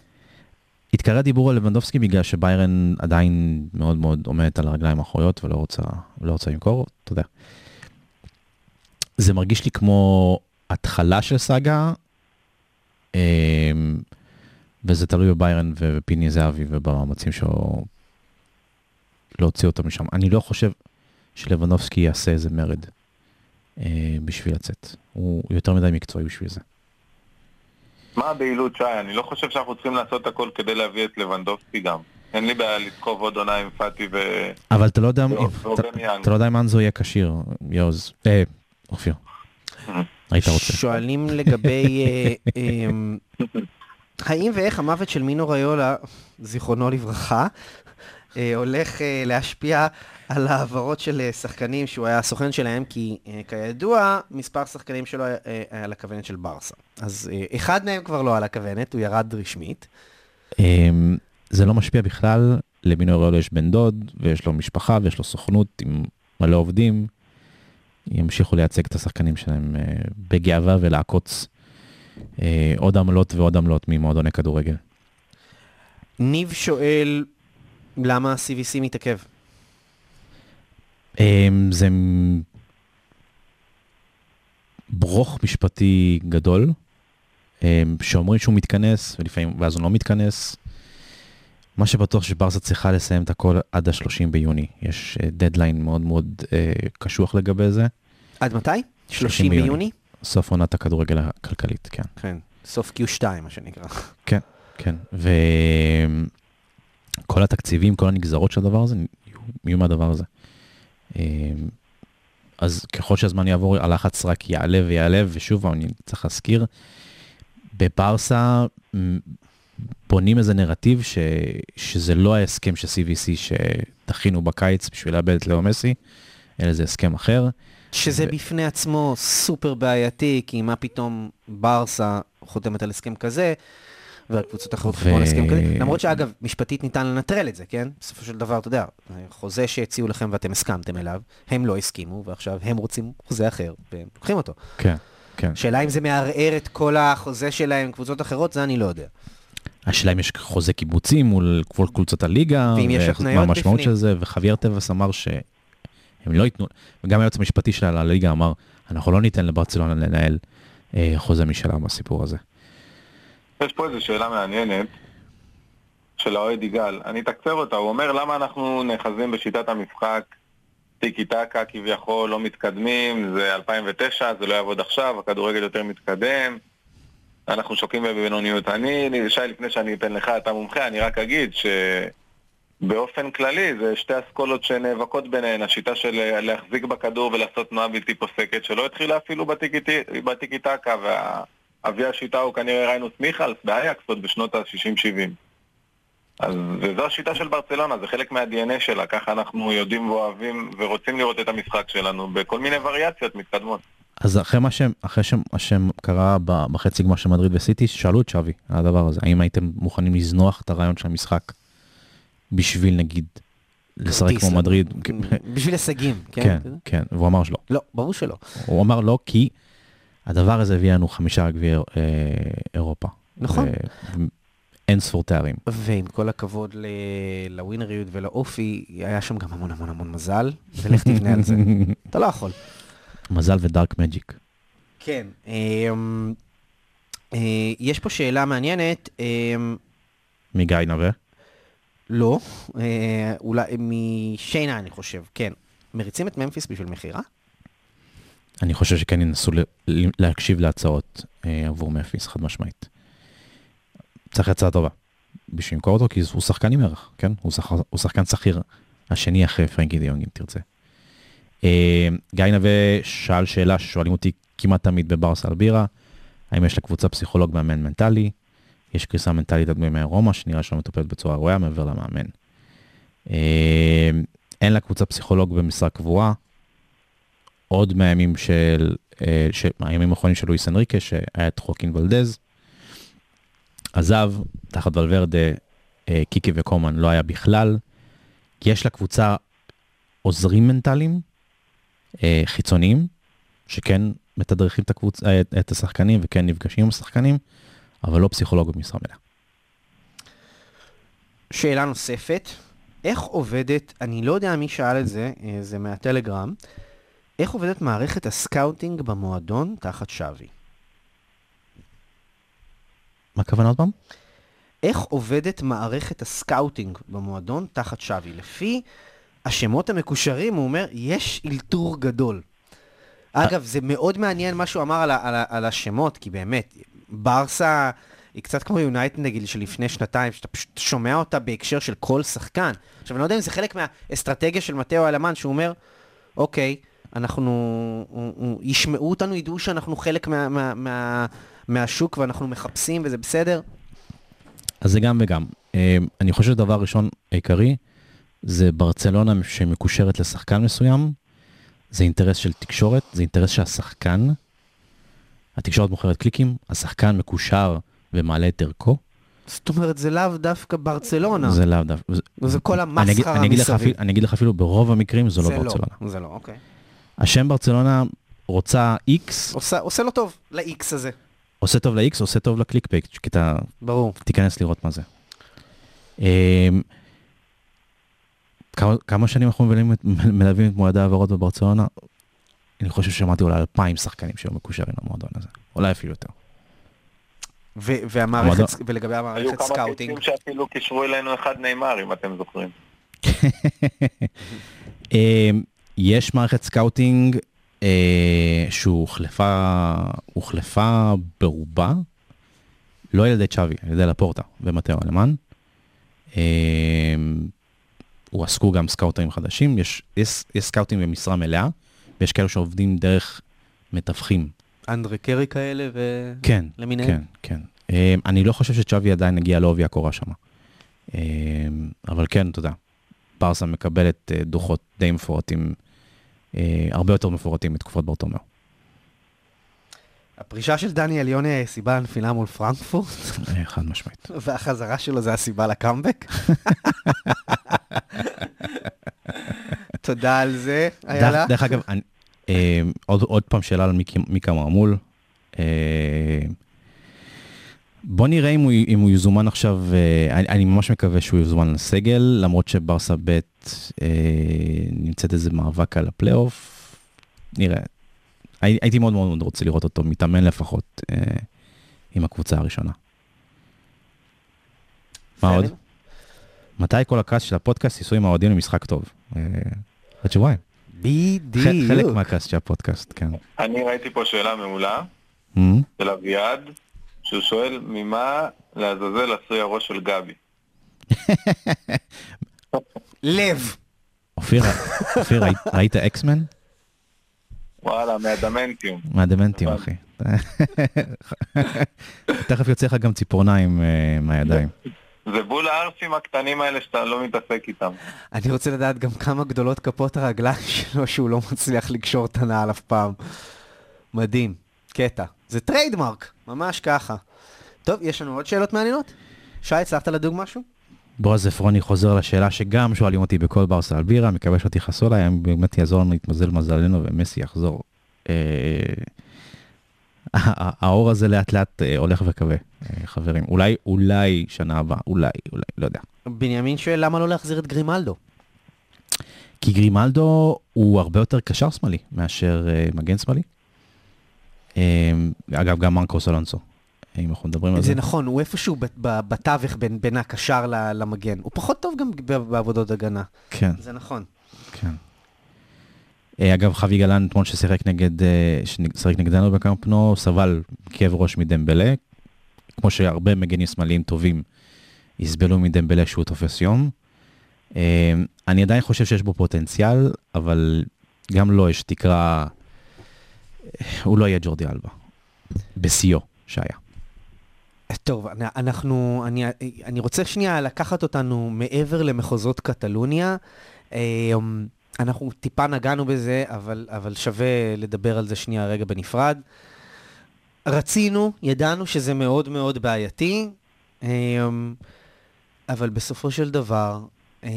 התקרא דיבור על לבנדובסקי בגלל שביירן עדיין מאוד מאוד עומדת על הרגליים האחוריות ולא רוצה, לא רוצה למכור, אתה יודע. זה מרגיש לי כמו התחלה של סאגה, אמ, וזה תלוי בביירן ובפיני זהבי ובמאמצים שלו להוציא אותו משם. אני לא חושב שלבנדובסקי יעשה איזה מרד אה, בשביל לצאת. הוא יותר מדי מקצועי בשביל זה. מה הבהילות, שי? אני לא חושב שאנחנו צריכים לעשות הכל כדי להביא את לבנדובסקי גם. אין לי בעיה לדחוף עוד עונה עם פאטי ו... אבל אתה לא יודע, אתה- לא במיאנג. אתה לא יודע אם אנזו יהיה כשיר, יעוז. אה, אופיר. היית רוצה. שואלים לגבי אה, אמ, האם ואיך המוות של מינו ריולה, זיכרונו לברכה, אה, הולך אה, להשפיע על העברות של אה, שחקנים שהוא היה הסוכן שלהם, כי אה, כידוע, מספר שחקנים שלו היה אה, היה על הכוונת של ברסה. אז אה, אחד מהם כבר לא על הכוונת, הוא ירד רשמית. אמ, זה לא משפיע בכלל, למינו ריאלו יש בן דוד, ויש לו משפחה, ויש לו סוכנות עם מלא עובדים. ימשיכו לייצג את השחקנים שלהם אה, בגאווה ולעקוץ אה, עוד עמלות ועוד עמלות ממועדוני כדורגל. ניב שואל, למה ה-CVC מתעכב? אמ, זה ברוך משפטי גדול, אמ, שאומרים שהוא מתכנס, ולפעמים, ואז הוא לא מתכנס. מה שבטוח שברסה צריכה לסיים את הכל עד ה-30 ביוני. יש אה, דדליין מאוד מאוד אה, קשוח לגבי זה. עד מתי? 30 ביוני. ביוני? סוף עונת הכדורגל הכלכלית, כן. כן, סוף Q2 מה שנקרא. כן, וכל התקציבים, כל הנגזרות של הדבר הזה, יהיו, מהדבר הזה. אמ, אז ככל שהזמן יעבור, הלחץ רק יעלה ויעלה, ושוב, אני צריך להזכיר, בברסה בונים איזה נרטיב ש, שזה לא ההסכם של CVC שדחינו בקיץ בשביל לאבד את לאו מסי, אלא זה הסכם אחר. שזה ו- בפני עצמו סופר בעייתי, כי מה פתאום ברסה חותמת על הסכם כזה, והקבוצות האחרות ו- חתמו על הסכם כזה. למרות שאגב, משפטית ניתן לנטרל את זה, כן? בסופו של דבר, אתה יודע, חוזה שהציעו לכם ואתם הסכמתם אליו, הם לא הסכימו, ועכשיו הם רוצים חוזה אחר, והם לוקחים אותו. כן, כן. שאלה אם זה מערער את כל החוזה שלהם עם קבוצות אחרות, זה אני לא יודע. השאלה אם יש חוזה קיבוצי מול כל קבוצות הליגה, ואם יש ואיך- התניות מה המשמעות. של זה, וחוויאר טבעס אמר שהם לא ייתנו, וגם היועץ המשפטי של הליגה אמר, אנחנו לא ניתן לברצלונה לנהל אה, חוזה משלה בסיפור הזה. יש פה איזו שאלה מעניינת של האוהד יגאל. אני אתקצר אותה, הוא אומר למה אנחנו נאחזים בשיטת המשחק טיקי טקה כביכול, לא מתקדמים, זה 2009, זה לא יעבוד עכשיו, הכדורגל יותר מתקדם, אנחנו שוקעים בבינוניות. אני, שי, לפני שאני אתן לך, אתה מומחה, אני רק אגיד שבאופן כללי זה שתי אסכולות שנאבקות ביניהן, השיטה של להחזיק בכדור ולעשות תנועה בלתי פוסקת, שלא התחילה אפילו בטיקי- טקה, ואבי השיטה הוא כנראה ריינוס מיכלס באייקס עוד בשנות ה-60-70. אז וזו השיטה של ברצלונה, זה חלק מה-DNA שלה, ככה אנחנו יודעים ואוהבים ורוצים לראות את המשחק שלנו בכל מיני וריאציות מתקדמות. אז אחרי מה שהם, אחרי שהם, שהם קרה בחצי גמר של מדריד וסיטי, שאלו את שווי על הדבר הזה, האם הייתם מוכנים לזנוח את הרעיון של המשחק בשביל נגיד לשחק כמו ל- מדריד? בשביל הישגים, כן? כן? כן, והוא אמר שלא. לא, ברור שלא. הוא אמר לא כי הדבר הזה הביא לנו חמישה גביעי אה, אירופה. נכון. אין ספור תארים. ועם כל הכבוד ל- לווינריות ולאופי, היה שם גם המון המון המון מזל, ולך תבנה על זה. אתה לא יכול. מזל ודארק מג'יק. כן. אמ, אה, יש פה שאלה מעניינת, אמ, מגיא נווה. לא, אה, אולי משיינה אני חושב, כן. מריצים את ממפיס בשביל מכירה? אני חושב שכן ינסו להקשיב להצעות אה, עבור מפיס, חד משמעית. צריך הצעה טובה. בשביל למכור אותו, כי הוא שחקן עם ערך, כן? הוא, שח... הוא שחקן שכיר השני אחרי פרנקי דיונג, אם תרצה. אה, גיא נווה שאל שאלה ששואלים אותי כמעט תמיד בברסה על בירה, האם יש לקבוצה פסיכולוג מאמן מנטלי? יש קריסה מנטלית עד בימי רומא, שנראה שלא מטופלת בצורה ראויה מעבר למאמן. אה, אין לקבוצה פסיכולוג במשרה קבועה, עוד מהימים של, אה, ש- מהימים האחרונים של לואיס אנריקה, שהיה את חוקין ולדז. עזב, תחת ולוורדה, אה, קיקי וקומן לא היה בכלל. יש לקבוצה עוזרים מנטליים, אה, חיצוניים, שכן מתדרכים את, הקבוצ... את- השחקנים וכן נפגשים עם השחקנים, אבל לא פסיכולוג במשרה מלאה. שאלה נוספת, איך עובדת, אני לא יודע מי שאל את זה, זה מהטלגרם, איך עובדת מערכת ה scouting במועדון תחת צ'אבי? מה הכוונה עוד פעם? איך עובדת מערכת ה scouting במועדון תחת צ'אבי? לפי השמות המקושרים, הוא אומר, יש אלתור גדול. אגב, זה מאוד מעניין מה שהוא אמר על, על, על השמות, כי באמת, ברסה היא קצת כמו יונייטד נגיד של לפני שנתיים, שאתה פשוט שומע אותה בהקשר של כל שחקן. עכשיו, אני לא יודע אם זה חלק מהאסטרטגיה של מתאו אלמן, שהוא אומר, אוקיי, אנחנו, ישמעו אותנו, ידעו שאנחנו חלק מה, מה, מה, מהשוק ואנחנו מחפשים וזה בסדר. אז זה גם וגם. אה, אני חושב שדבר ראשון עיקרי, זה ברצלונה שמקושרת לשחקן מסוים, זה אינטרס של תקשורת, זה אינטרס שהשחקן, התקשורת מוכרת קליקים, השחקן מקושר ומעלה את ערכו, זאת אומרת, זה לאו דווקא ברצלונה. זה לאו דווקא. זה- זה כל המסחרה מסביב. אני אגיד לך אפילו, ברוב המקרים זו לא ברצלונה. זה לא, אוקיי. השם ברצלונה רוצה X, עושה, עושה לו טוב, ל-X הזה. עושה טוב ל-X, עושה טוב לקליק פייק, כי אתה ברור. תיכנס לראות מה זה. אמ, כמה, כמה שנים אנחנו מלווים את, מלווים את מועדי העברות בברצלונה? אני חושב ששמעתי אולי אלפיים שחקנים שהיו מקושרים למועדון הזה, אולי אפילו יותר. והמערכת, ולגבי היו המערכת כמה סקאוטינג, פיצים שאפילו קישרו אלינו אחד נאמר, אם אתם זוכרים. יש מערכת סקאוטינג אה, שהוחלפה הוחלפה ברובה, לא על ידי צ'אבי, על ידי לפורטה ומטאו אלמן. אמ, הועסקו גם סקאוטרים חדשים, יש, יש, יש סקאוטים במשרה מלאה, ויש כאלו שעובדים דרך מתווכים. אנדרי קרי כאלה ו... כן, למיניהם? כן, כן. אמ, אני לא חושב שצ'אבי עדיין הגיע לעובי הקורה שם. אמ, אבל כן, אתה יודע, ברסה מקבלת אה, דוחות די מפורטים, אה, הרבה יותר מפורטים מתקופות ברטומיאו. הפרישה של דניאל יוני סיבה לנפילה מול פרנקפורט, אה, חד משמעית. והחזרה שלו זה הסיבה לקאמבק. תודה על זה, איילה. דרך- אגב, אה, עוד פעם שאלה על מיקי- מרמול. בוא נראה אם הוא, אם הוא יזומן עכשיו, אה, אני, אני ממש מקווה שהוא יזומן לסגל, למרות שברסה ב' אה, נמצאת איזה מאבק על הפלייאוף. נראה. הי, הייתי מאוד מאוד רוצה לראות אותו מתאמן לפחות אה, עם הקבוצה הראשונה. מה עוד? מתי כל הכעס של הפודקאסט ייסעו עם האוהדים למשחק טוב? אה, עוד שבועיים. בדיוק. חלק מהכעס של הפודקאסט, כן. אני ראיתי פה שאלה מעולה Mhm. של אביעד, שהוא שואל ממה לעזאזל עשוי הראש של גבי. לב. אופיר, אופיר, ראית- X-Men? וואלה, מאדמנטיום. מאדמנטיום, אחי. תכף יוצא לך גם ציפורניים אה, מהידיים. זה בול הערסים הקטנים האלה שאתה לא מתעסק איתם. אני רוצה לדעת גם כמה גדולות כפות הרגליים שלו שהוא לא מצליח לקשור את הנעל אף פעם. מדהים, קטע. זה trademark, ממש ככה. טוב, יש לנו עוד שאלות מעניינות? שי, הצלחת לדוג משהו? בועז עפרוני חוזר לשאלה שגם שואלים אותי בכל ברסה על בירה, מקווה שלא תכעסו עליי, אם באמת יעזור לנו להתמזל מזלנו ומסי יחזור. אה, ה- האור הזה לאט לאט אה, הולך וכבה, אה, חברים. אולי, אולי שנה הבאה, אולי, אולי, לא יודע. בנימין שואל למה לא להחזיר את גרימלדו? כי גרימלדו הוא הרבה יותר קשר שמאלי מאשר אה, מגן שמאלי. אה, אגב, גם מרקוס אלונסו, אם אנחנו מדברים על זה. זה נכון, הוא איפשהו בתווך בין, בין הקשר למגן. הוא פחות טוב גם בעבודות הגנה. כן, זה נכון. כן. אה, אגב, חווי גלן, אתמול ששיחק נגד, אה, ששיחק נגדנו בקמפנו, סבל כאב ראש מדמבלה, כמו שהרבה מגנים שמאליים טובים יסבלו מדמבלה שהוא תופס יום. אה, אני עדיין חושב שיש בו פוטנציאל, אבל גם לו יש תקרה, הוא לא יהיה ג'ורדי אלבה, בשיאו שהיה. טוב, אנ- אנחנו, אני, אני רוצה שנייה לקחת אותנו מעבר למחוזות קטלוניה. אמ, אנחנו טיפה נגענו בזה, אבל, אבל שווה לדבר על זה שנייה רגע בנפרד. רצינו, ידענו שזה מאוד מאוד בעייתי, אמ, אבל בסופו של דבר אה,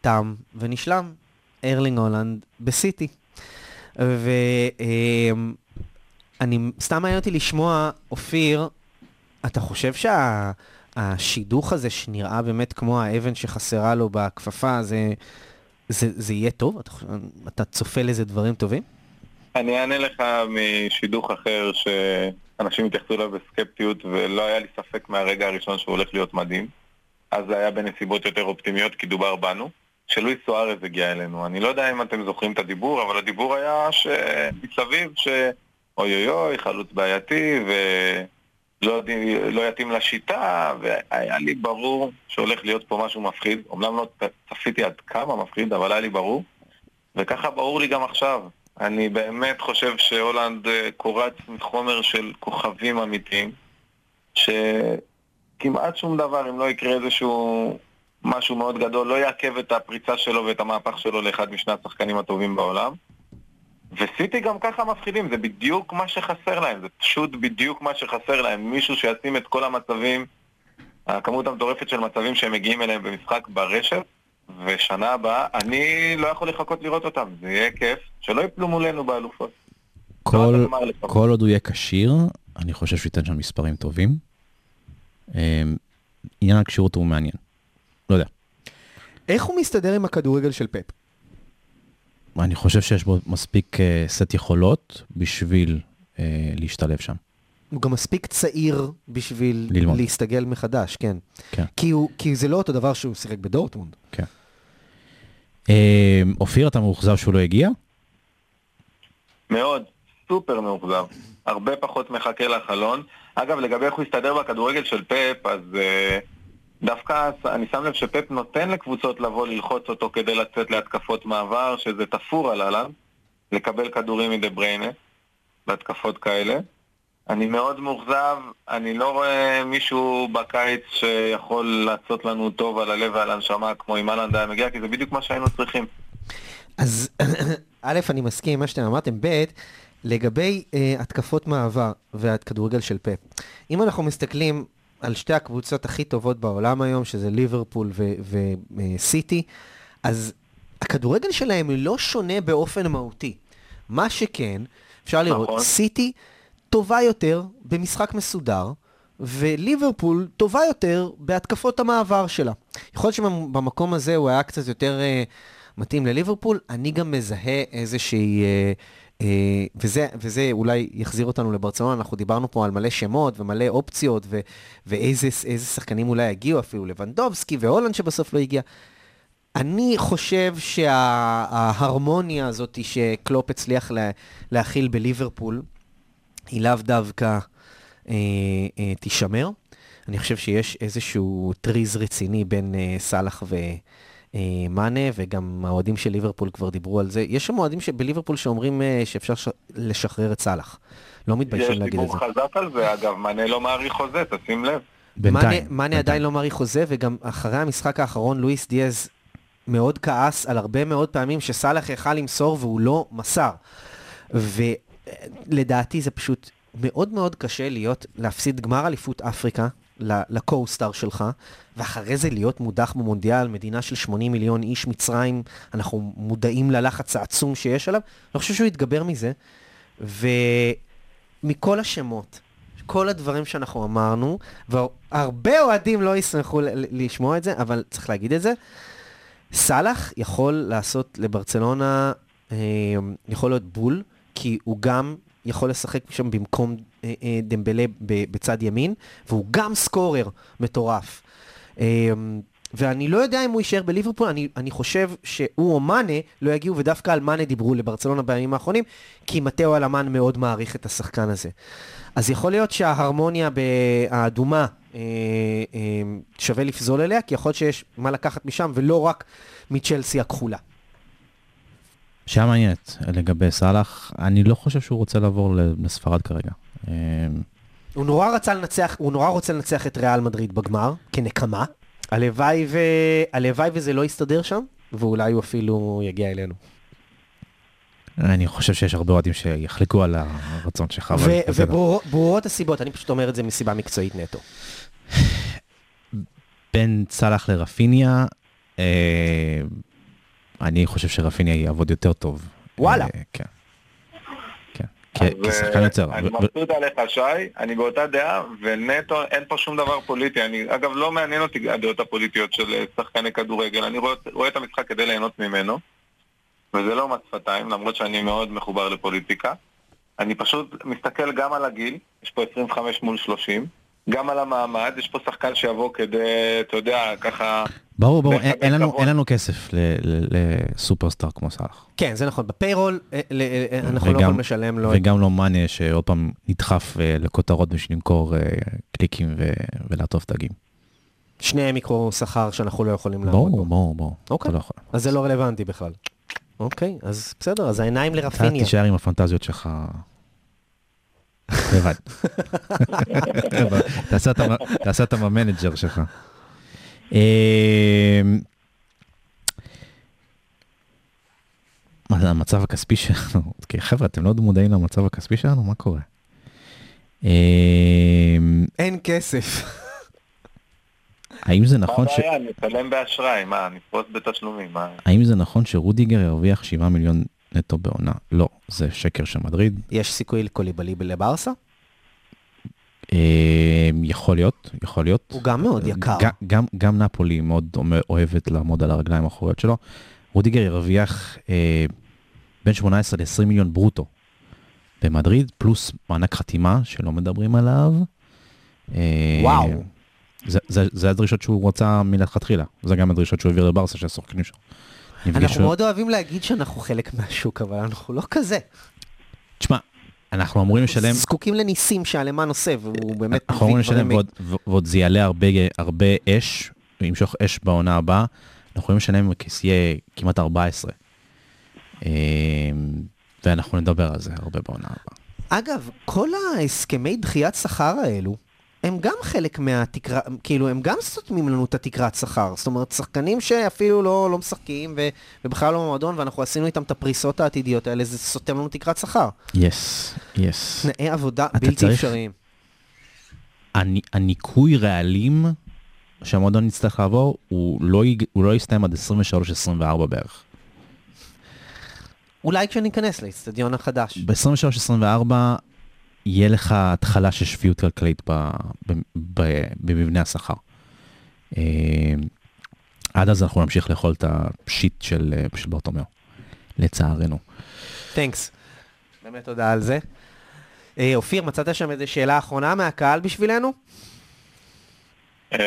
תם ונשלם ארלינג הולנד בסיטי. ואני, סתם מעניין אותי לשמוע, אופיר, אתה חושב שהשידוך הזה שנראה באמת כמו האבן שחסרה לו בכפפה, זה, זה, זה יהיה טוב? אתה, אתה צופה לזה דברים טובים? אני אענה לך משידוך אחר שאנשים התייחסו אליו בסקפטיות ולא היה לי ספק מהרגע הראשון שהוא הולך להיות מדהים. אז זה היה בנסיבות יותר אופטימיות כי דובר בנו. שלואיס סוארז הגיע אלינו. אני לא יודע אם אתם זוכרים את הדיבור, אבל הדיבור היה שמסביב ש... אוי אוי חלוץ בעייתי ולא לא יתאים לשיטה, והיה לי ברור שהולך להיות פה משהו מפחיד. אומנם לא צפיתי עד כמה מפחיד, אבל היה לי ברור. וככה ברור לי גם עכשיו. אני באמת חושב שהולנד אה, קורץ מחומר של כוכבים אמיתיים, שכמעט שום דבר, אם לא יקרה איזשהו משהו מאוד גדול, לא יעכב את הפריצה שלו ואת המהפך שלו לאחד משני השחקנים הטובים בעולם. וסיטי גם ככה מפחידים, זה בדיוק מה שחסר להם, זה פשוט בדיוק מה שחסר להם. מישהו שישים את כל המצבים, הכמות המטורפת של מצבים שהם מגיעים אליהם במשחק ברשת, ושנה הבאה, אני לא יכול לחכות לראות אותם, זה יהיה כיף, שלא יפלו מולנו באלופות. כל, לא. כל עוד הוא יהיה כשיר, אני חושב שהוא ייתן שם מספרים טובים. אה, עניין הכשירות הוא מעניין. לא יודע. איך הוא מסתדר עם הכדורגל של פפ? אני חושב שיש בו מספיק אה, סט יכולות בשביל אה, להשתלב שם. הוא גם מספיק צעיר בשביל ללמוד. להסתגל מחדש, כן. כן. כי, הוא, כי זה לא אותו דבר שהוא שיחק בדורטמונד. אה, אופיר, אתה מאוכזב שהוא לא הגיע? מאוד, סופר מאוכזב. הרבה פחות מחכה לחלון. אגב, לגבי איך הוא יסתדר בכדורגל של פפ, אז uh, דווקא אני שם לב שפפ נותן לקבוצות לבוא ללחוץ אותו כדי לצאת להתקפות מעבר, שזה תפור על אהלן, לקבל כדורים מדה בריינה, בהתקפות כאלה. אני מאוד מאוכזב, אני לא רואה מישהו בקיץ שיכול לעשות לנו טוב על הלב ועל הנשמה כמו אם אהלנד היה מגיע, כי זה בדיוק מה שהיינו צריכים. אז א', אני מסכים עם מה שאתם אמרתם, ב', לגבי uh, התקפות מעבר והכדורגל של פאפ, אם אנחנו מסתכלים על שתי הקבוצות הכי טובות בעולם היום, שזה ליברפול וסיטי, אז הכדורגל שלהם לא שונה באופן מהותי. מה שכן, אפשר לראות, נכון. סיטי טובה יותר במשחק מסודר, וליברפול טובה יותר בהתקפות המעבר שלה. יכול להיות שבמקום הזה הוא היה קצת יותר uh, מתאים לליברפול, אני גם מזהה איזושהי... Uh, uh, וזה, וזה אולי יחזיר אותנו לברצלונה, אנחנו דיברנו פה על מלא שמות ומלא אופציות, ו, ואיזה שחקנים אולי יגיעו, אפילו לבנדובסקי והולנד שבסוף לא הגיע. אני חושב שההרמוניה הזאת שקלופ הצליח לה, להכיל בליברפול, היא לאו דווקא אה, אה, תישמר. אני חושב שיש איזשהו טריז רציני בין אה, סאלח ומאנה, אה, וגם האוהדים של ליברפול כבר דיברו על זה. יש שם אוהדים בליברפול שאומרים אה, שאפשר ש... לשחרר את סאלח. לא מתביישים להגיד את זה. יש דיבור חזק על זה, אגב, מאנה לא מעריך חוזה, תשים לב. בינתיים. מאנה עדיין לא מעריך חוזה, וגם אחרי המשחק האחרון, לואיס דיאז מאוד כעס על הרבה מאוד פעמים שסאלח יכל למסור והוא לא מסר. ולדעתי זה פשוט מאוד מאוד קשה להיות, להפסיד גמר אליפות אפריקה לקו-סטאר שלך, ואחרי זה להיות מודח במונדיאל, מדינה של 80 מיליון איש, מצרים, אנחנו מודעים ללחץ העצום שיש עליו. אני חושב שהוא יתגבר מזה, ומכל השמות, כל הדברים שאנחנו אמרנו, והרבה אוהדים לא ישמחו לשמוע את זה, אבל צריך להגיד את זה, סאלח יכול לעשות לברצלונה, אה, יכול להיות בול, כי הוא גם יכול לשחק שם במקום דמבלה בצד ימין, והוא גם סקורר מטורף. ואני לא יודע אם הוא יישאר בליברפול, אני, אני חושב שהוא או מאנה לא יגיעו, ודווקא על מאנה דיברו לברצלונה בימים האחרונים, כי מתאו אלמן מאוד מעריך את השחקן הזה. אז יכול להיות שההרמוניה האדומה אה, אה, שווה לפזול אליה, כי יכול להיות שיש מה לקחת משם, ולא רק מצ'לסי הכחולה. שאלה מעניינת לגבי סאלח, אני לא חושב שהוא רוצה לעבור לספרד כרגע. אה, הוא נורא רצה לנצח, הוא נורא רוצה לנצח את ריאל מדריד בגמר, כנקמה. הלוואי, ו... הלוואי וזה לא יסתדר שם, ואולי הוא אפילו יגיע אלינו. אני חושב שיש הרבה אוהדים שיחלקו על הרצון שלך. וברורות הסיבות, אני פשוט אומר את זה מסיבה מקצועית נטו. בין סאלח לרפיניה, אה, אני חושב שרפיניה יעבוד יותר טוב. וואלה. אה, כן. כן, כשחקן יוצר. אני מבסוט עליך, שי, אני באותה דעה, ונטו, אין פה שום דבר פוליטי. אני, אגב, לא מעניין אותי הדעות הפוליטיות של שחקני כדורגל, אני רואה, רואה את המשחק כדי ליהנות ממנו. וזה לא מס שפתיים, למרות שאני מאוד מחובר לפוליטיקה. אני פשוט מסתכל גם על הגיל, יש פה 25 מול 30, גם על המעמד, יש פה שחקן שיבוא כדי, אתה יודע, ככה... ברור, ברור, אין, לנו, אין לנו כסף לסופרסטאר כמו סאלח. כן, זה נכון, בפיירול אה, אה, אנחנו וגם, לא יכולים לשלם לו... וגם לא מאנה שעוד פעם נדחף אה, לכותרות בשביל למכור קליקים ולעטוף תגים. שניהם יקרו שכר שאנחנו לא יכולים לעמוד בו. ברור, ברור, ברור. אוקיי, לא אז זה לא רלוונטי בכלל. אוקיי, אז בסדר, אז העיניים לרפיניה. אתה תישאר עם הפנטזיות שלך. לבד. תעשה אותם המנג'ר שלך. אמ, מה זה המצב הכספי שלנו? חבר'ה, אתם לא מודעים למצב הכספי שלנו? מה קורה? אמ, אין כסף. האם זה נכון ש... מה הבעיה? נצלם באשראי, מה, נפרוס בתשלומים, מה... האם זה נכון שרודיגר ירוויח 7 מיליון נטו בעונה? לא, זה שקר של מדריד. יש סיכוי לקוליבלי לברסה? אמ, יכול להיות, יכול להיות. הוא גם מאוד יקר. גם, גם נפולי מאוד אוהבת לעמוד על הרגליים האחוריות שלו. רודיגר ירוויח אה, בין 18 ל-20 מיליון ברוטו במדריד, פלוס מענק חתימה שלא מדברים עליו. אה, וואו. זה, זה, זה הדרישות שהוא רצה מלכתחילה, זה גם הדרישות שהוא העביר לברסה של השחקנים שלו. אנחנו מאוד אוהבים להגיד שאנחנו חלק מהשוק, אבל אנחנו לא כזה. תשמע, אנחנו אמורים לשלם... זקוקים לניסים שהלמן עושה, והוא באמת... אנחנו אמורים לשלם, ועוד, ועוד זה יעלה הרבה, הרבה אש, וימשוך אש בעונה הבאה, אנחנו יכולים לשלם כסייה כמעט 14. אמ, ואנחנו נדבר על זה הרבה בעונה הבאה. אגב, כל ההסכמי דחיית שכר האלו, הם גם חלק מהתקרה, כאילו, הם גם סותמים לנו את התקרת שכר. זאת אומרת, שחקנים שאפילו לא, לא משחקים ו, ובכלל לא במועדון, ואנחנו עשינו איתם את הפריסות העתידיות האלה, זה סותם לנו תקרת שכר. יס, יס. תנאי עבודה בלתי צריך- אפשריים. הנ- הניקוי רעלים שהמועדון יצטרך לעבור, הוא לא, יג- הוא לא יסתיים עד 23-24 בערך. אולי כשניכנס לאצטדיון החדש. ב-23-24 יהיה לך התחלה של שפיות כלכלית ב- ב- ב- במבנה השכר. אה, עד אז אנחנו נמשיך לאכול את השיט של, אה, של ברטומיאו, לצערנו. תנקס. באמת תודה על זה. אה, אופיר, מצאת שם איזו שאלה אחרונה מהקהל בשבילנו? אה,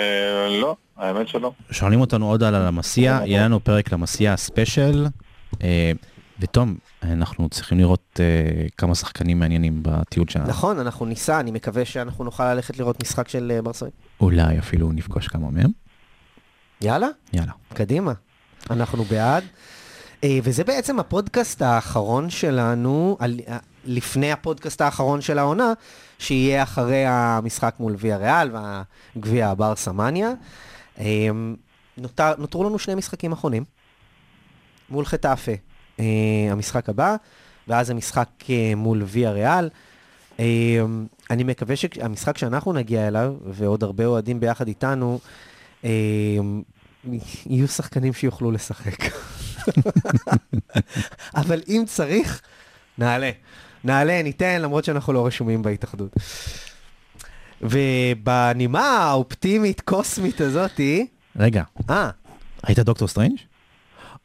לא, האמת שלא. שואלים אותנו עוד על המסיע, יהיה לנו פרק למסיע ספיישל. אה, ותום, אנחנו צריכים לראות אה, כמה שחקנים מעניינים בטיול שלנו. נכון, אנחנו ניסע, אני מקווה שאנחנו נוכל ללכת לראות משחק של אה, ברסלונה. אולי אפילו נפגוש כמה מהם. יאללה, יאללה. קדימה. אנחנו בעד. אה, וזה בעצם הפודקאסט האחרון שלנו, על- אה, לפני הפודקאסט האחרון של העונה, שיהיה אחרי המשחק מול ויה ריאל והגביע הברסה מניה. אה, נותר, נותרו לנו שני משחקים אחרונים. מול חטאפה, המשחק הבא, ואז המשחק אה, מול ויה ריאל. אה, אני מקווה שהמשחק שאנחנו נגיע אליו, ועוד הרבה אוהדים ביחד איתנו, אה, יהיו שחקנים שיוכלו לשחק. אבל אם צריך, נעלה. נעלה, ניתן, למרות שאנחנו לא רשומים בהתאחדות. ובנימה האופטימית, קוסמית הזאתי, רגע, אה, ראית דוקטור סטרנג'?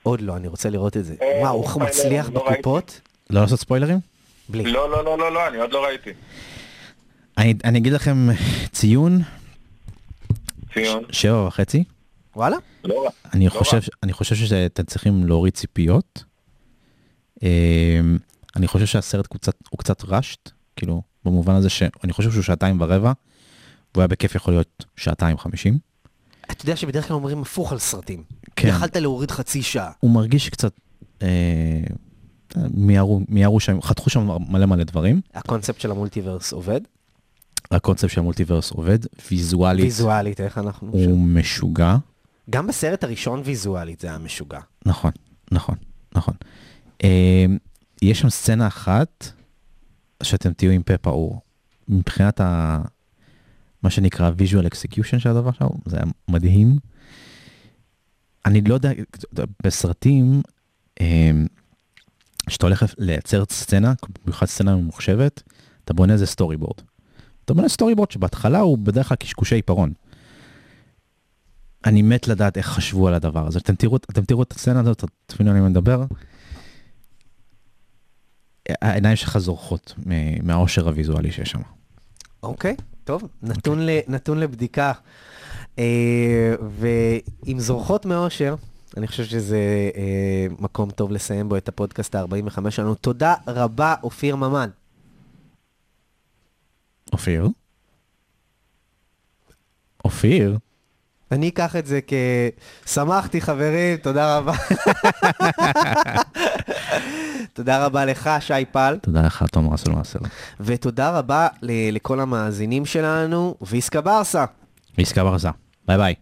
עוד לא, אני רוצה לראות את זה. אה, וואו, הוא מצליח לא. בקופות? לא לעשות ספוילרים? בלי. לא, לא, לא, לא, לא, אני עוד לא ראיתי. אני, אני אגיד לכם ציון, ציון. שבע וחצי. וואלה? לא רע. אני לא חושב, אני חושב שאתם צריכים להוריד ציפיות. אמ, אני חושב שהסרט הוא קצת, הוא קצת רשט, כאילו, במובן הזה שאני חושב שהוא שעתיים ורבע, והוא היה בכיף יכול להיות שעתיים חמישים. אתה יודע שבדרך כלל אומרים הפוך על סרטים. כן. יכלת להוריד חצי שעה. הוא מרגיש קצת, אה, מיהרו, מיהרו שם, חתכו שם מלא מלא דברים. הקונספט של המולטיברס עובד? הקונספט של המולטיברס עובד, ויזואלית ויזואלית, איך אנחנו... הוא משוגע. גם בסרט הראשון ויזואלית זה היה משוגע. נכון, נכון, נכון. אה, יש שם סצנה אחת שאתם תהיו עם פה פעור. מבחינת ה... מה שנקרא visual execution של הדבר שם, זה היה מדהים. אני לא יודע, בסרטים, אה, כשאתה הולך לייצר סצנה, במיוחד סצנה ממוחשבת, אתה בונה איזה storyboard. אתה בונה storyboard שבהתחלה הוא בדרך כלל קשקושי עיפרון. אני מת לדעת איך חשבו על הדבר הזה. אתם תראו, אתם תראו את הסצנה הזאת, תבינו על מה אני מדבר. העיניים שלך זורחות מהאושר הוויזואלי שיש שם. אוקיי, טוב, נתון, ל, נתון לבדיקה. אה, ועם זורחות מאושר, אני חושב שזה אה, מקום טוב לסיים בו את הפודקאסט ה-45 שלנו. תודה רבה, אופיר ממן. אופיר? אופיר? אני אקח את זה כ... שמחתי, חברים, תודה רבה. תודה רבה לך, שי פל, תודה לך, תום רסל מאסר. ותודה רבה לכל המאזינים שלנו, ויסקה ברסה. ועסקה ברזה. ביי ביי.